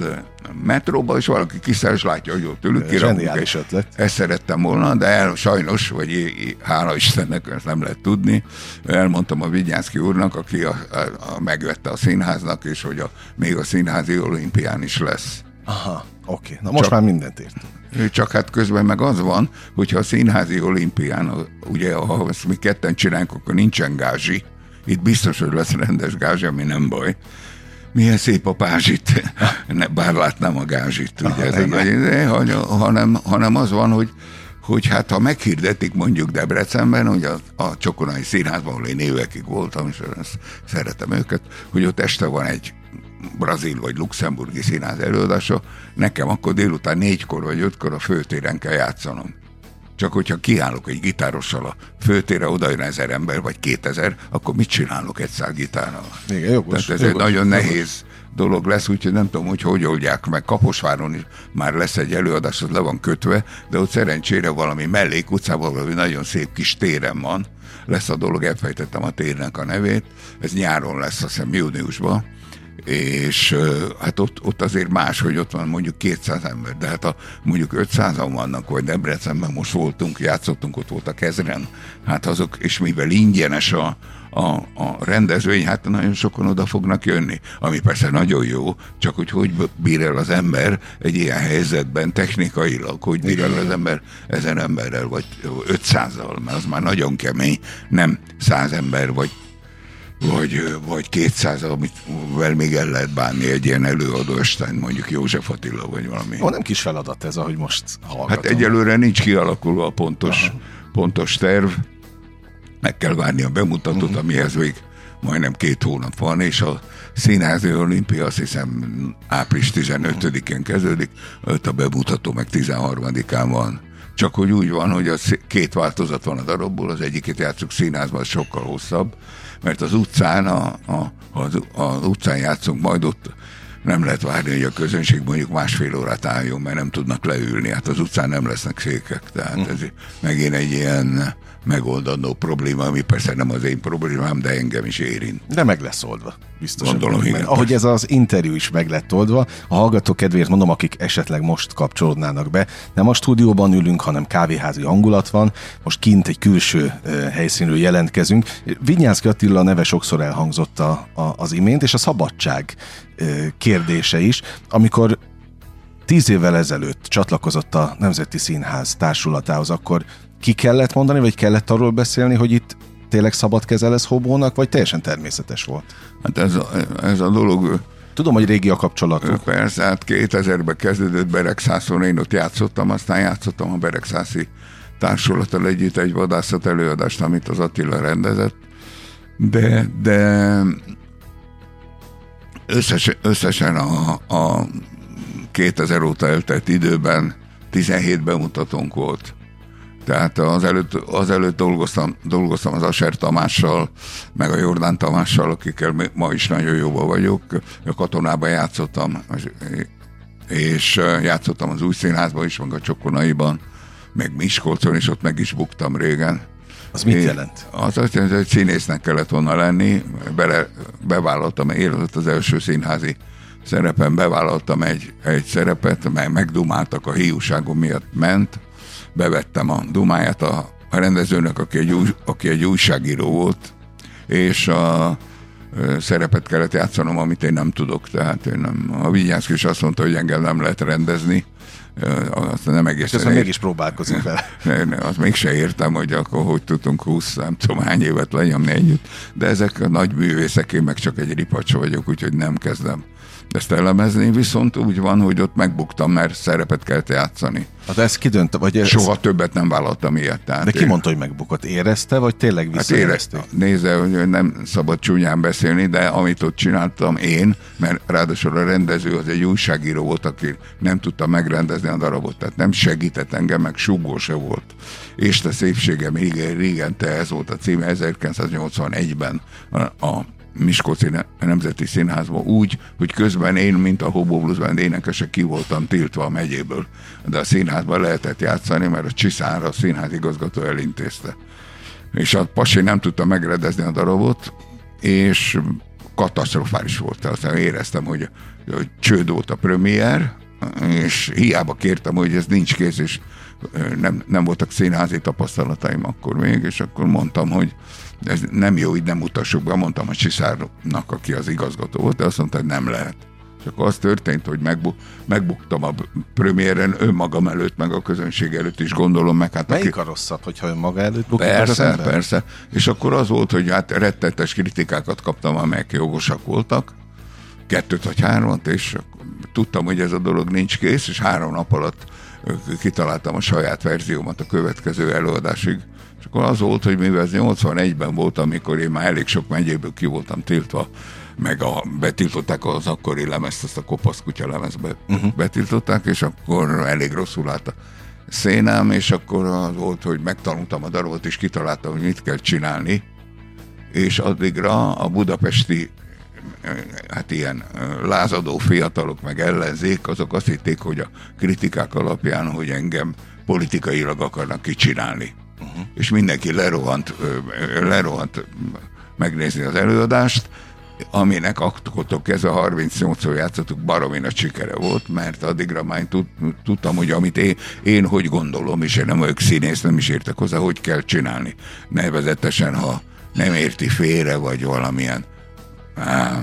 metróba, és valaki kiszáll, és látja, hogy ott ülünk. Zseniális ötlet. Ezt szerettem volna, de el, sajnos, vagy hála Istennek, ezt nem lehet tudni, elmondtam a Vigyánszki úrnak, aki a, a, a, megvette a színháznak, és hogy a, még a színházi olimpián is lesz. Aha, oké. Okay. Na most csak, már mindent értem. Csak hát közben meg az van, hogyha a színházi olimpián, ugye ha ezt mi ketten csinálunk, akkor nincsen gázsi, itt biztos, hogy lesz rendes gázsi, ami nem baj milyen szép a pázsit, [LAUGHS] ne, bár látnám a gázsit, ugye, ez a nagy, de, hanem, hanem az van, hogy, hogy hát ha meghirdetik mondjuk Debrecenben, hogy a, a Csokonai Színházban, ahol én évekig voltam, és szeretem őket, hogy ott este van egy brazil vagy luxemburgi színház előadása, nekem akkor délután négykor vagy ötkor a főtéren kell játszanom. Csak hogyha kiállok egy gitárossal a főtére, oda jön ezer ember, vagy kétezer, akkor mit csinálok egy szál gitárral? Igen, jogos, Tehát ez jogos, egy nagyon jogos. nehéz dolog lesz, úgyhogy nem tudom, hogy hogy oldják meg. Kaposváron is már lesz egy előadás, az le van kötve, de ott szerencsére valami mellék utcában valami nagyon szép kis téren van. Lesz a dolog, elfejtettem a térnek a nevét. Ez nyáron lesz, azt hiszem júniusban és hát ott, ott azért más, hogy ott van mondjuk 200 ember, de hát a, mondjuk 500-an vannak, vagy Debrecenben most voltunk, játszottunk, ott voltak ezren, hát azok, és mivel ingyenes a, a, a rendezvény, hát nagyon sokan oda fognak jönni, ami persze nagyon jó, csak hogy hogy bír el az ember egy ilyen helyzetben technikailag, hogy bír el az ember ezen emberrel, vagy 500-al, mert az már nagyon kemény, nem 100 ember, vagy vagy, vagy 200, amivel még el lehet bánni egy ilyen előadó están, mondjuk József Attila, vagy valami. Ó, nem kis feladat ez, ahogy most hallgatom. Hát egyelőre nincs kialakulva a pontos, pontos terv. Meg kell várni a bemutatót, uh-huh. amihez még majdnem két hónap van, és a Színházi Olimpia azt hiszem április 15-én kezdődik, a bemutató meg 13-án van. Csak hogy úgy van, hogy az két változat van a darabból, az egyiket játszunk színházban, sokkal hosszabb, mert az utcán, a, a, az, az utcán játszunk, majd ott nem lehet várni, hogy a közönség mondjuk másfél órát álljon, mert nem tudnak leülni. Hát az utcán nem lesznek székek. Tehát hm. ez megint egy ilyen megoldandó probléma, ami persze nem az én problémám, de engem is érint. De meg lesz oldva. Biztos. Gondolom, igen. Ahogy ez az interjú is meg lett oldva, a hallgatók kedvéért mondom, akik esetleg most kapcsolódnának be, nem a stúdióban ülünk, hanem kávéházi hangulat van, most kint egy külső helyszínről jelentkezünk. Vinyánszki Attila neve sokszor elhangzott a, a, az imént, és a szabadság kérdése is, amikor tíz évvel ezelőtt csatlakozott a Nemzeti Színház társulatához, akkor ki kellett mondani, vagy kellett arról beszélni, hogy itt tényleg szabad kezel hobónak, vagy teljesen természetes volt? Hát ez a, ez a dolog... Tudom, hogy régi a kapcsolatok. Persze, hát 2000-ben kezdődött Beregszászon, én ott játszottam, aztán játszottam a Beregszászi társulattal együtt egy vadászat előadást, amit az Attila rendezett, de, de összesen, összesen a, a 2000 óta eltelt időben 17 bemutatónk volt. Tehát az előtt, az előtt dolgoztam, dolgoztam az Aser Tamással, meg a Jordán Tamással, akikkel ma is nagyon jóba vagyok. A katonában játszottam, és játszottam az új színházban is, meg a Csokonaiban, meg Miskolcon, és ott meg is buktam régen. Az mit jelent? Az azt jelenti, hogy színésznek kellett volna lenni, bele, bevállaltam, élett az első színházi szerepen, bevállaltam egy, egy szerepet, meg megdumáltak a hiúságom miatt ment, bevettem a dumáját a, a rendezőnek, aki egy, új, aki egy újságíró volt, és a szerepet kellett játszanom, amit én nem tudok. Tehát én nem, a Vigyánszki is azt mondta, hogy engem nem lehet rendezni, [LAUGHS] azt nem egészen... És mégis próbálkozunk vele. Azt mégse értem, hogy akkor hogy tudunk 20, nem tudom hány évet lenyomni együtt, de ezek a nagy művészek, én meg csak egy ripacs vagyok, úgyhogy nem kezdem ezt elemezni, viszont úgy van, hogy ott megbuktam, mert szerepet kellett játszani. Hát ez ki dönt, vagy ez... Soha többet nem vállaltam ilyet. Tehát De ki én- mondta, hogy megbukott? Érezte, vagy tényleg Hát visszaérezte? érezte. Nézze, hogy nem szabad csúnyán beszélni, de amit ott csináltam én, mert ráadásul a rendező az egy újságíró volt, aki nem tudta megrendezni a darabot, tehát nem segített engem, meg súgó se volt. És te szépségem, régen, régen te, ez volt a címe 1981-ben a, a Miskolci Ne- Nemzeti Színházban úgy, hogy közben én, mint a Hobo Blues Band énekese ki voltam tiltva a megyéből. De a színházban lehetett játszani, mert a Csiszár, a színház igazgató elintézte és a pasi nem tudta megrendezni a darabot, és katasztrofális volt. Aztán éreztem, hogy, hogy csőd volt a premier, és hiába kértem, hogy ez nincs kész, és nem, nem voltak színházi tapasztalataim akkor még, és akkor mondtam, hogy ez nem jó, így nem mutassuk be. Mondtam a Csiszárnak, aki az igazgató volt, de azt mondta, hogy nem lehet. És akkor az történt, hogy megbu- megbuktam a premiéren önmagam előtt, meg a közönség előtt is gondolom, meg hát aki- Melyik a rosszabb, hogyha ön maga előtt bukik az Persze, ember? persze. És akkor az volt, hogy hát rettetes kritikákat kaptam, amelyek jogosak voltak. Kettőt vagy hármat, és tudtam, hogy ez a dolog nincs kész, és három nap alatt kitaláltam a saját verziómat a következő előadásig. És akkor az volt, hogy mivel ez 81-ben volt, amikor én már elég sok megyéből ki voltam tiltva, meg a, betiltották az akkori lemezt, azt a kopasz kutya lemezbe uh-huh. betiltották, és akkor elég rosszul állt a szénám, és akkor az volt, hogy megtanultam a darabot, és kitaláltam, hogy mit kell csinálni, és addigra a budapesti hát ilyen lázadó fiatalok meg ellenzék, azok azt hitték, hogy a kritikák alapján, hogy engem politikailag akarnak kicsinálni. Uh-huh. És mindenki lerohant, lerohant megnézni az előadást, aminek akkor kezdve 38-szor játszottuk, baromi nagy sikere volt, mert addigra már tud, tudtam, hogy amit én, én hogy gondolom, és én nem vagyok színész, nem is értek hozzá, hogy kell csinálni. Nevezetesen, ha nem érti félre, vagy valamilyen á, á,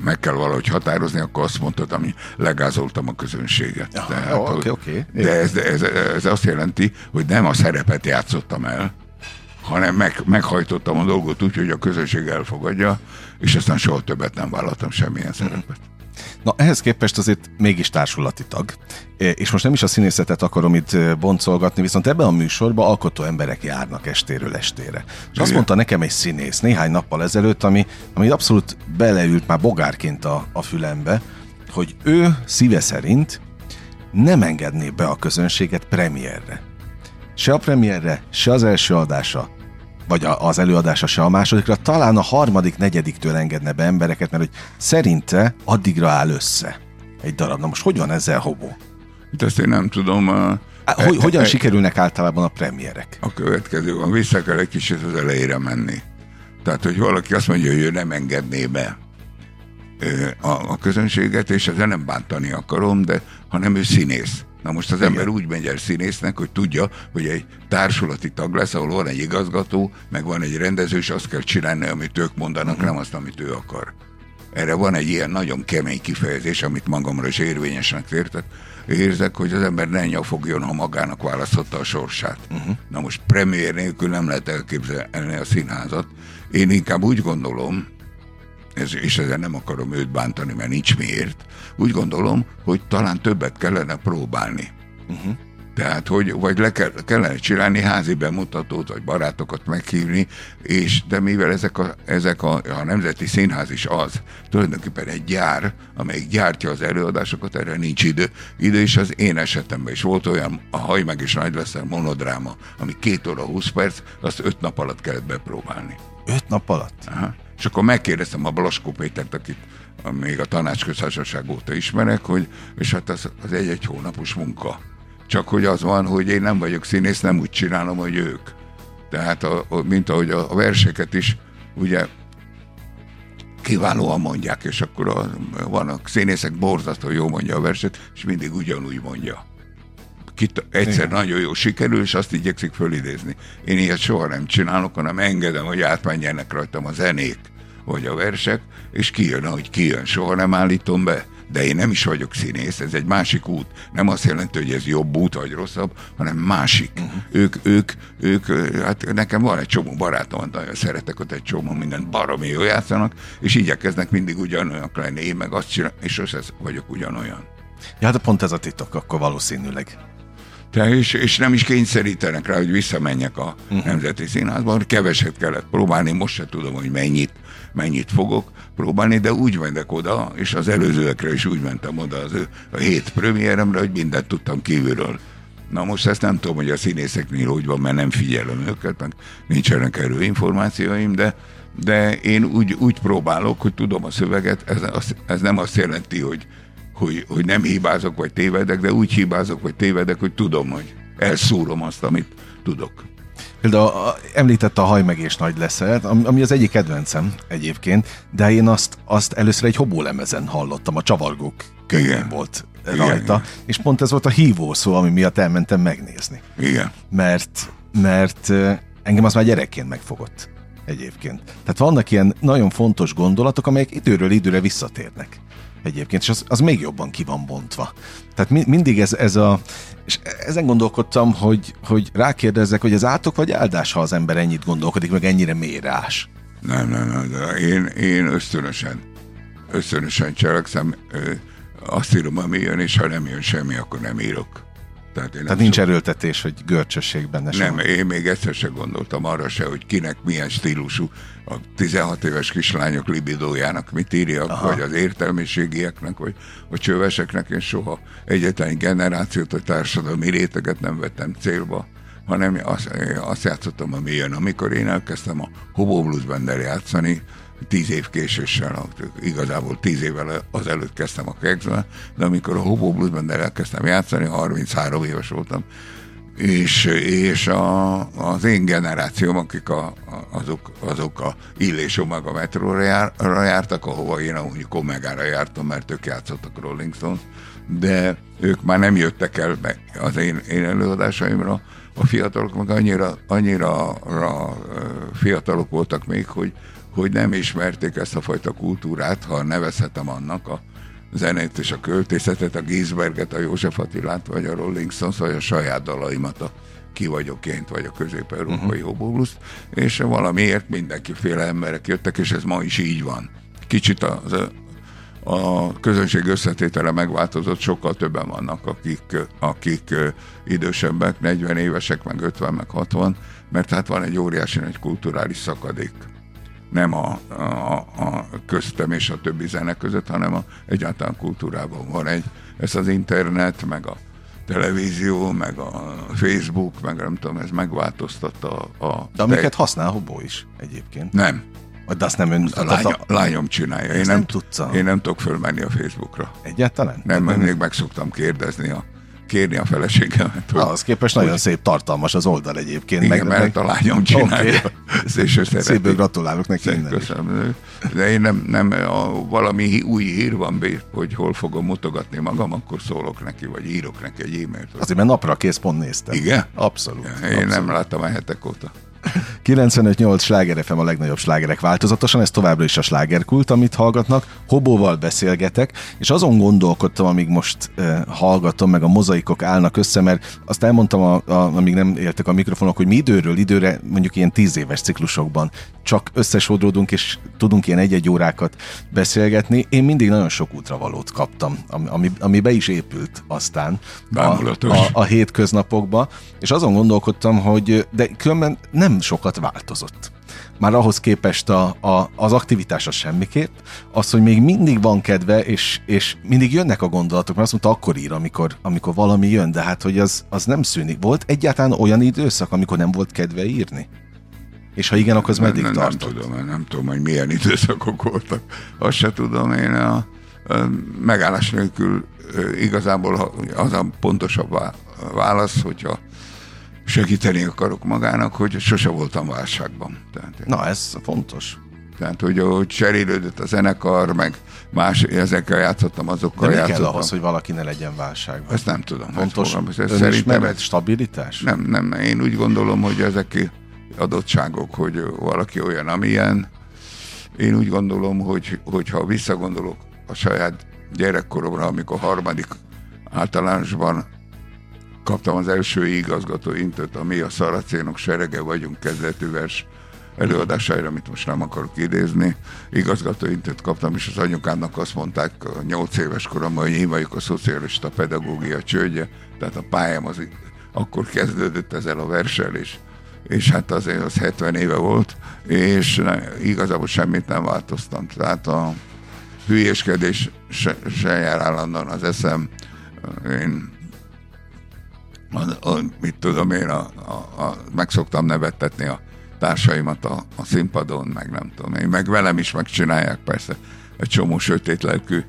meg kell valahogy határozni, akkor azt mondtad, ami legázoltam a közönséget. Aha, Tehát, jó, oké, oké. De ez, ez, ez azt jelenti, hogy nem a szerepet játszottam el, hanem meg, meghajtottam a dolgot úgy, hogy a közönség elfogadja, és aztán soha többet nem vállaltam semmilyen szerepet. Na, ehhez képest azért mégis társulati tag. És most nem is a színészetet akarom itt boncolgatni, viszont ebben a műsorban alkotó emberek járnak estéről estére. És azt mondta nekem egy színész néhány nappal ezelőtt, ami, ami abszolút beleült már bogárként a, a fülembe, hogy ő szíve szerint nem engedné be a közönséget premierre. Se a premierre, se az első adása, vagy a- az előadása se a másodikra, talán a harmadik, negyediktől engedne be embereket, mert hogy szerinte addigra áll össze egy darab. Na most hogy van ezzel hobó? Itt ezt én nem tudom. A, Hogy, hogyan e- sikerülnek általában a premierek? a következő van, vissza kell egy kicsit az elejére menni. Tehát, hogy valaki azt mondja, hogy ő nem engedné be a, a közönséget, és ezzel nem bántani akarom, de hanem ő színész. Na most az ember úgy megy el színésznek, hogy tudja, hogy egy társulati tag lesz, ahol van egy igazgató, meg van egy rendező, és azt kell csinálni, amit ők mondanak, nem azt, amit ő akar. Erre van egy ilyen nagyon kemény kifejezés, amit magamra is érvényesnek értek. Érzek, hogy az ember ne nyafogjon, ha magának választhatta a sorsát. Uh-huh. Na most premier nélkül nem lehet elképzelni a színházat. Én inkább úgy gondolom, ez, és ezzel nem akarom őt bántani, mert nincs miért, úgy gondolom, hogy talán többet kellene próbálni. Uh-huh. Tehát, hogy vagy le kell, kellene csinálni házi bemutatót, vagy barátokat meghívni, és de mivel ezek a, ezek a, a Nemzeti Színház is az, tulajdonképpen egy gyár, amelyik gyártja az előadásokat, erre nincs idő. Idő is az én esetemben is volt olyan, a Haj meg is nagy leszel monodráma, ami két óra 20 perc, azt öt nap alatt kellett bepróbálni. Öt nap alatt? Aha. És akkor megkérdeztem a Blaskó Pétert, akit a- még a tanácsköztársaság óta ismerek, hogy és hát az, az egy-egy hónapos munka. Csak hogy az van, hogy én nem vagyok színész, nem úgy csinálom, hogy ők. Tehát, a, a, mint ahogy a, a verseket is, ugye kiválóan mondják, és akkor a, vannak színészek borzasztó jó mondja a verset, és mindig ugyanúgy mondja. Kit, egyszer Igen. Nagyon jó sikerül, és azt igyekszik fölidézni. Én ilyet soha nem csinálok, hanem engedem, hogy átmenjenek rajtam a zenék, vagy a versek, és kijön, ahogy kijön. Soha nem állítom be. de én nem is vagyok színész, ez egy másik út. Nem azt jelenti, hogy ez jobb út vagy rosszabb, hanem másik. Uh-huh. Ők, ők, ők, hát nekem van egy csomó barátom, nagyon szeretek ott egy csomó mindent baromi jól játszanak, és igyekeznek mindig ugyanolyan lenni. Én meg azt csinálom, és sose vagyok ugyanolyan. Ja, hát pont ez a titok akkor valószínűleg. És, és nem is kényszerítenek rá, hogy visszamenjek a uh-huh. Nemzeti Színházba, keveset kellett próbálni, most se tudom, hogy mennyit, mennyit fogok próbálni, de úgy mentek oda, és az előzőekre is úgy mentem oda az ő, a hét premieremre, hogy mindent tudtam kívülről. Na most ezt nem tudom, hogy a színészeknél úgy van, mert nem figyelem őket, meg nincsenek erről információim, de, de én úgy, úgy próbálok, hogy tudom a szöveget, ez, ez nem azt jelenti, hogy, hogy, hogy nem hibázok, vagy tévedek, de úgy hibázok, vagy tévedek, hogy tudom, hogy elszúrom azt, amit tudok. Például említette a hajmegés nagy leszelt, ami az egyik kedvencem egyébként, de én azt, azt először egy hobólemezen hallottam, a csavargók Igen. volt rajta, Igen. és pont ez volt a hívó szó, ami miatt elmentem megnézni. Igen. Mert, mert engem az már gyerekként megfogott egyébként. Tehát vannak ilyen nagyon fontos gondolatok, amelyek időről időre visszatérnek egyébként, és az, az még jobban ki van bontva. Tehát mi, mindig ez, ez a... És ezen gondolkodtam, hogy, hogy rákérdezzek, hogy ez átok vagy áldás, ha az ember ennyit gondolkodik, meg ennyire mérás. Nem, nem, nem. De én, én ösztönösen, ösztönösen cselekszem. Azt írom, ami jön, és ha nem jön semmi, akkor nem írok. Tehát, én Tehát nincs erőltetés, hogy görcsösség benne sem. Nem, én még egyszer sem gondoltam arra se, hogy kinek milyen stílusú a 16 éves kislányok libidójának mit írjak, Aha. vagy az értelmiségieknek, vagy a csöveseknek. Én soha egyetlen generációt, vagy társadalmi réteget nem vettem célba hanem azt, azt játszottam, ami jön. Amikor én elkezdtem a Hobo Blues Bender játszani, tíz év késéssel, igazából tíz évvel azelőtt kezdtem a kegzvel, de amikor a Hobo Blues Bender elkezdtem játszani, 33 éves voltam, és, és a, az én generációm, akik a, azok, azok a Illés Omega metróra jár, jártak, ahova én amúgy Omegára jártam, mert ők játszottak Rolling Stones, de ők már nem jöttek el be az én, én előadásaimra, a fiatalok meg annyira, annyira fiatalok voltak még, hogy, hogy nem ismerték ezt a fajta kultúrát, ha nevezhetem annak a zenét és a költészetet, a Giesberget, a József Attilát, vagy a Rolling Stones, vagy a saját dalaimat, a ki vagyoként, vagy a közép-európai uh-huh. és valamiért mindenkiféle emberek jöttek, és ez ma is így van. Kicsit az, a közönség összetétele megváltozott, sokkal többen vannak, akik, akik idősebbek, 40 évesek, meg 50, meg 60, mert hát van egy óriási egy kulturális szakadék nem a, a, a köztem és a többi zene között, hanem a, egyáltalán kultúrában van egy, ez az internet, meg a televízió, meg a Facebook, meg nem tudom, ez megváltoztatta a... a De amiket te... használ Hobó is egyébként. Nem. De azt nem ön... A lányom, a... lányom csinálja. Én nem, nem tudsz. Én nem tudok fölmenni a Facebookra. Egyáltalán? Nem, mert még meg szoktam kérdezni a kérni a feleségemet. Hogy, Ahhoz képest nagyon hogy... szép tartalmas az oldal egyébként. Igen, meg, mert meg... a lányom csinálja. Okay. [LAUGHS] Szépen gratulálok neki innen Köszönöm. De én nem, nem a, valami új hír van, hogy hol fogom mutogatni magam, akkor szólok neki, vagy írok neki egy e-mailt. Azért, mert napra kész pont néztem. Igen? Abszolút. Én abszolút. nem láttam a hetek óta. 95-8 sláger FM a legnagyobb slágerek változatosan, ez továbbra is a slágerkult, amit hallgatnak. Hobóval beszélgetek, és azon gondolkodtam, amíg most uh, hallgatom, meg a mozaikok állnak össze, mert azt elmondtam, a, a, amíg nem éltek a mikrofonok, hogy mi időről időre, mondjuk ilyen tíz éves ciklusokban csak összesodródunk, és tudunk ilyen egy-egy órákat beszélgetni. Én mindig nagyon sok útravalót kaptam, ami, ami be is épült aztán a, a, a hétköznapokba, és azon gondolkodtam, hogy de különben nem sokat változott. Már ahhoz képest a, a, az aktivitás az semmiképp, az, hogy még mindig van kedve, és, és mindig jönnek a gondolatok, mert azt mondta, akkor ír, amikor, amikor valami jön, de hát, hogy az, az nem szűnik. Volt egyáltalán olyan időszak, amikor nem volt kedve írni? És ha igen, akkor az meddig nem, nem, tartott? Nem tudom, nem tudom, hogy milyen időszakok voltak. Azt se tudom, én a, a megállás nélkül igazából az a pontosabb válasz, hogyha segíteni akarok magának, hogy sose voltam válságban. Tehát, Na, ez fontos. Tehát, hogy, hogy cserélődött a zenekar, meg más, ezekkel játszottam, azokkal De játszottam. kell ahhoz, hogy valaki ne legyen válságban? Ezt nem tudom. Fontos ez szerintem ez stabilitás? Nem, nem. Én úgy gondolom, hogy ezek adottságok, hogy valaki olyan, amilyen. Én úgy gondolom, hogy, hogy ha visszagondolok a saját gyerekkoromra, amikor harmadik általánosban kaptam az első igazgató intőt, ami a Szaracénok serege vagyunk kezdetű vers előadásaira, amit most nem akarok idézni. Igazgató intőt kaptam, és az anyukámnak azt mondták 8 éves koromban, hogy én vagyok a szocialista pedagógia csődje, tehát a pályám az akkor kezdődött ezzel a versel, és, és hát azért az 70 éve volt, és igazából semmit nem változtam. Tehát a hülyéskedés se, se jár állandóan az eszem. Én a, a, mit tudom én, a, a, a, meg szoktam nevettetni a társaimat a, a színpadon, meg nem tudom én, meg velem is megcsinálják persze egy csomó sötét lelkű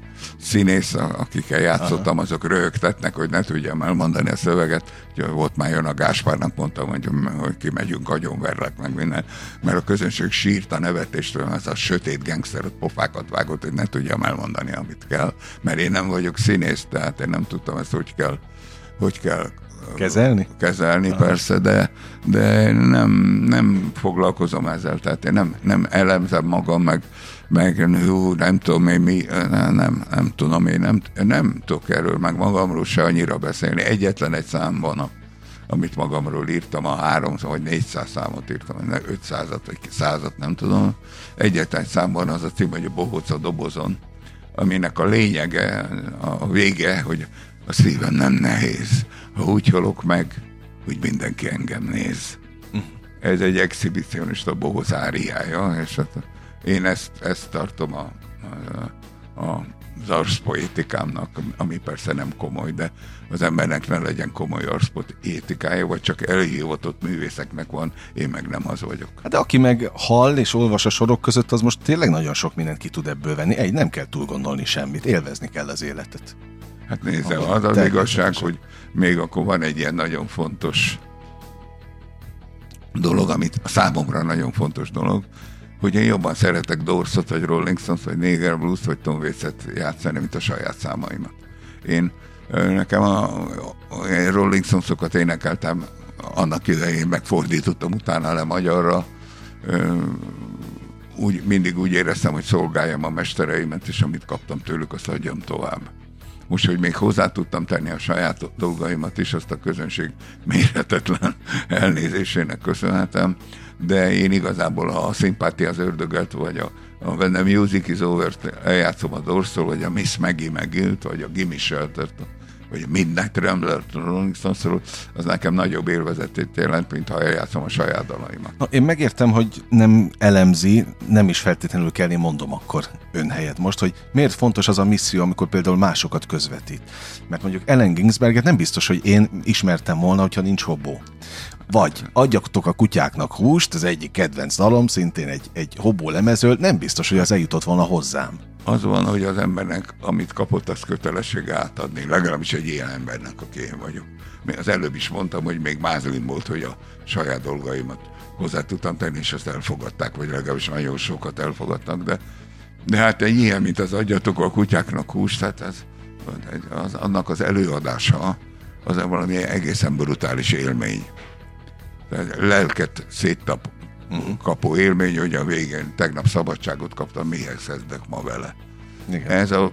színész, akikkel játszottam, Aha. azok rögtetnek, hogy ne tudjam elmondani a szöveget. Úgyhogy volt már jön a Gáspárnak, mondtam, hogy, hogy kimegyünk, agyonverlek meg minden, mert a közönség sírt a nevetéstől, az a sötét gangster ott pofákat vágott, hogy ne tudjam elmondani, amit kell, mert én nem vagyok színész, tehát én nem tudtam ezt, hogy kell, hogy kell Kezelni? Kezelni, Aha. persze, de, de nem, nem foglalkozom ezzel, tehát én nem, nem elemzem magam, meg, meg hú, nem tudom én mi, nem, nem, nem tudom én, nem, nem tudok erről meg magamról se annyira beszélni. Egyetlen egy szám van, amit magamról írtam, a 300 vagy 400 számot írtam, 500-at vagy 100-at, nem tudom. Egyetlen egy számban az a cím, hogy a bohóc a dobozon, aminek a lényege, a vége, hogy a szívem nem nehéz, ha úgy halok meg, hogy mindenki engem néz. Ez egy exhibicionista bohóc áriája, és hát én ezt, ezt tartom a, a, a az arszpoétikámnak, ami persze nem komoly, de az embernek ne legyen komoly arszpoétikája, vagy csak elhivatott művészeknek van, én meg nem az vagyok. Hát de aki meg hall és olvas a sorok között, az most tényleg nagyon sok mindent ki tud ebből venni. Egy, nem kell túl gondolni semmit, élvezni kell az életet. Hát nézem, az az igazság, hogy még akkor van egy ilyen nagyon fontos dolog, amit számomra nagyon fontos dolog, hogy én jobban szeretek Dorsot, vagy Rolling Stones, vagy Neger Blues, vagy Tom Waits-et játszani, mint a saját számaimat. Én nekem a, a Rolling Stones-okat énekeltem annak idején, megfordítottam utána le magyarra, úgy, mindig úgy éreztem, hogy szolgáljam a mestereimet, és amit kaptam tőlük, azt adjam tovább. Most, hogy még hozzá tudtam tenni a saját dolgaimat is, azt a közönség méretetlen [LAUGHS] elnézésének köszönhetem, de én igazából a szimpátia az ördögöt, vagy a, a the Music is over eljátszom a Dorszól, vagy a Miss Maggie megült, vagy a Gimme Shelter-t, vagy Midnight Rambler Rolling stones az nekem nagyobb élvezetét jelent, mint ha eljátszom a saját dalaimat. Na, én megértem, hogy nem elemzi, nem is feltétlenül kell, én mondom akkor ön helyett most, hogy miért fontos az a misszió, amikor például másokat közvetít. Mert mondjuk Ellen Ginsberget nem biztos, hogy én ismertem volna, hogyha nincs hobó. Vagy adjatok a kutyáknak húst, az egyik kedvenc dalom, szintén egy, egy hobó lemezől, nem biztos, hogy az eljutott volna hozzám az van, hogy az embernek, amit kapott, az kötelessége átadni. Legalábbis egy ilyen embernek, aki én vagyok. Az előbb is mondtam, hogy még mázlim volt, hogy a saját dolgaimat hozzá tudtam tenni, és azt elfogadták, vagy legalábbis nagyon sokat elfogadtak, de, de hát egy ilyen, mint az adjatok a kutyáknak húst, tehát ez, az, annak az előadása, az valami egészen brutális élmény. Lelket széttap, uh-huh. kapó élmény, hogy a végén tegnap szabadságot kaptam, mihez kezdek ma vele. Igen. Ez a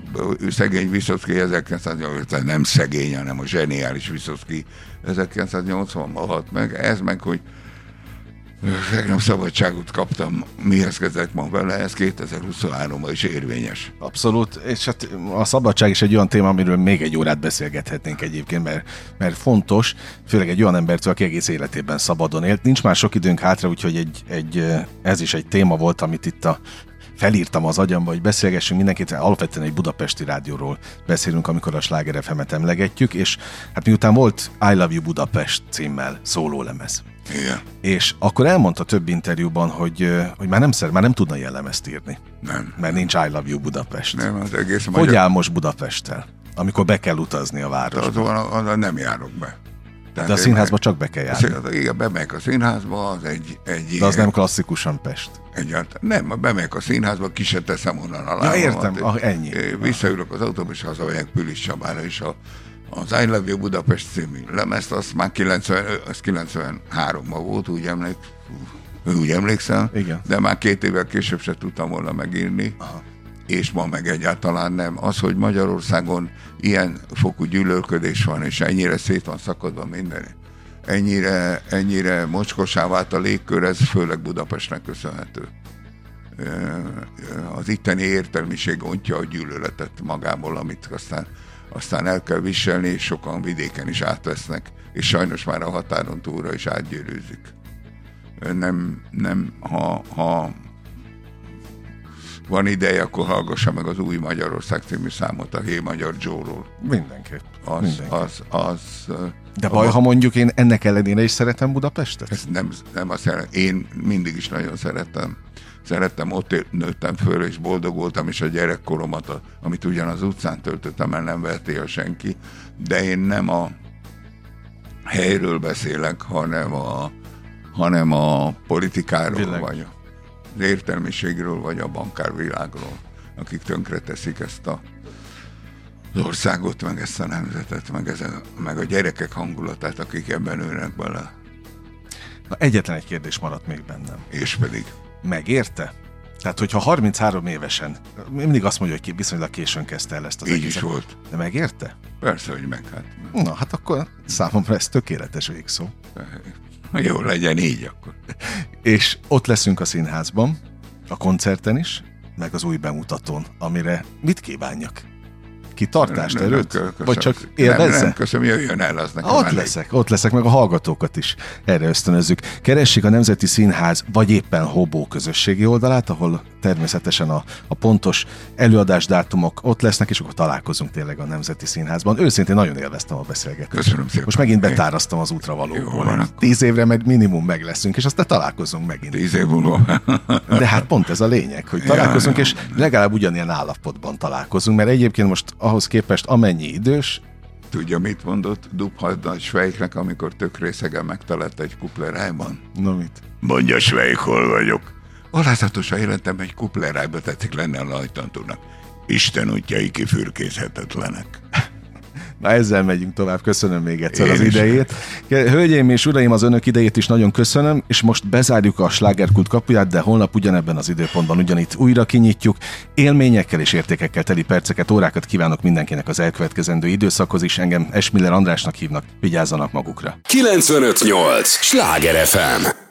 szegény Viszocki 1980, nem szegény, hanem a zseniális Viszocki 1980-ban halt meg. Ez meg, hogy Tegnap szabadságot kaptam, mihez kezdek ma vele, ez 2023-ban is érvényes. Abszolút, és hát a szabadság is egy olyan téma, amiről még egy órát beszélgethetnénk egyébként, mert, mert fontos, főleg egy olyan embertől, aki egész életében szabadon élt. Nincs már sok időnk hátra, úgyhogy egy, egy, ez is egy téma volt, amit itt a felírtam az agyamba, hogy beszélgessünk mindenkit, alapvetően egy budapesti rádióról beszélünk, amikor a Sláger fm emlegetjük, és hát miután volt I Love You Budapest címmel szólólemez. Igen. És akkor elmondta több interjúban, hogy, hogy már nem szer, már nem tudna ilyen lemezt írni. Nem. Mert nincs I Love You Budapest. Nem, az egész Hogy magyar... áll most Budapesttel? Amikor be kell utazni a városba. Az van, az nem járok be. Tehát De a színházba meg, csak be kell járni. Igen, bemegyek a színházba, az egy... egy De az nem klasszikusan Pest. Egyáltalán nem, bemegyek a színházba, ki se teszem onnan a Ja, értem, ah, ennyi. Visszaülök az autóba, és hazamegyek Pülis Csabára, és a, az I Love You Budapest című lemezt, azt már 90, az 93-ban volt, úgy, emlék, úgy emlékszem, Igen. de már két évvel később se tudtam volna megírni. Aha. és ma meg egyáltalán nem. Az, hogy Magyarországon ilyen fokú gyűlölködés van, és ennyire szét van szakadva minden, ennyire, ennyire mocskosá vált a légkör, ez főleg Budapestnek köszönhető. Az itteni értelmiség ontja a gyűlöletet magából, amit aztán, aztán el kell viselni, és sokan vidéken is átvesznek, és sajnos már a határon túlra is átgyűrűzik. Nem, nem ha, ha van ideje, akkor hallgassa meg az új Magyarország című számot a Hé Magyar Joe-ról. Mindenképp. Az, Mindenképp. az, az, De baj, ha mondjuk én ennek ellenére is szeretem Budapestet? Ez nem, nem azt jelenti. Én mindig is nagyon szerettem. Szerettem, ott nőttem föl, és boldog voltam, és a gyerekkoromat, amit ugyan az utcán töltöttem el, nem veheti el senki, de én nem a helyről beszélek, hanem a, hanem a politikáról, Világ. vagy az értelmiségről, vagy a bankárvilágról, akik tönkreteszik ezt a az országot, meg ezt a nemzetet, meg, ez a, meg a gyerekek hangulatát, akik ebben ülnek bele. Na, egyetlen egy kérdés maradt még bennem. És pedig? Megérte? Tehát, hogyha 33 évesen, mindig azt mondja, hogy viszonylag későn kezdte el ezt az Így egészet. is volt. De megérte? Persze, hogy meg. Hát. Na, hát akkor számomra ez tökéletes végszó. Jó, legyen így akkor. És ott leszünk a színházban, a koncerten is, meg az új bemutatón, amire mit kívánjak? Kitartást, nem, erőt? Nem, vagy csak élvezze? Nem, nem, köszönöm, jöjjön el az nekem. Ott elég. leszek, ott leszek, meg a hallgatókat is erre ösztönözzük. Keressék a Nemzeti Színház, vagy éppen Hobó közösségi oldalát, ahol természetesen a, a pontos előadás dátumok ott lesznek, és akkor találkozunk tényleg a Nemzeti Színházban. Őszintén nagyon élveztem a beszélgetést. Köszönöm szépen. Most megint betárasztam az útra valóból. Tíz évre meg minimum meg leszünk, és aztán találkozunk megint. Tíz év múlva. De hát pont ez a lényeg, hogy találkozunk, és legalább ugyanilyen állapotban találkozunk, mert egyébként most ahhoz képest amennyi idős, Tudja, mit mondott Dubhaddan Svejknek, amikor tök részegen megtalált egy kuplerájban? Na mit? Mondja Svejk, hol vagyok? Alázatosan jelentem, egy kuplerájba tetszik lenne a lajtantúnak. Isten útjai kifürkészhetetlenek. Na ezzel megyünk tovább, köszönöm még egyszer Én az idejét. Hölgyeim és uraim, az önök idejét is nagyon köszönöm, és most bezárjuk a slágerkult kapuját, de holnap ugyanebben az időpontban ugyanitt újra kinyitjuk. Élményekkel és értékekkel teli perceket, órákat kívánok mindenkinek az elkövetkezendő időszakhoz is. Engem Esmiller Andrásnak hívnak, vigyázzanak magukra. 958! Sláger FM!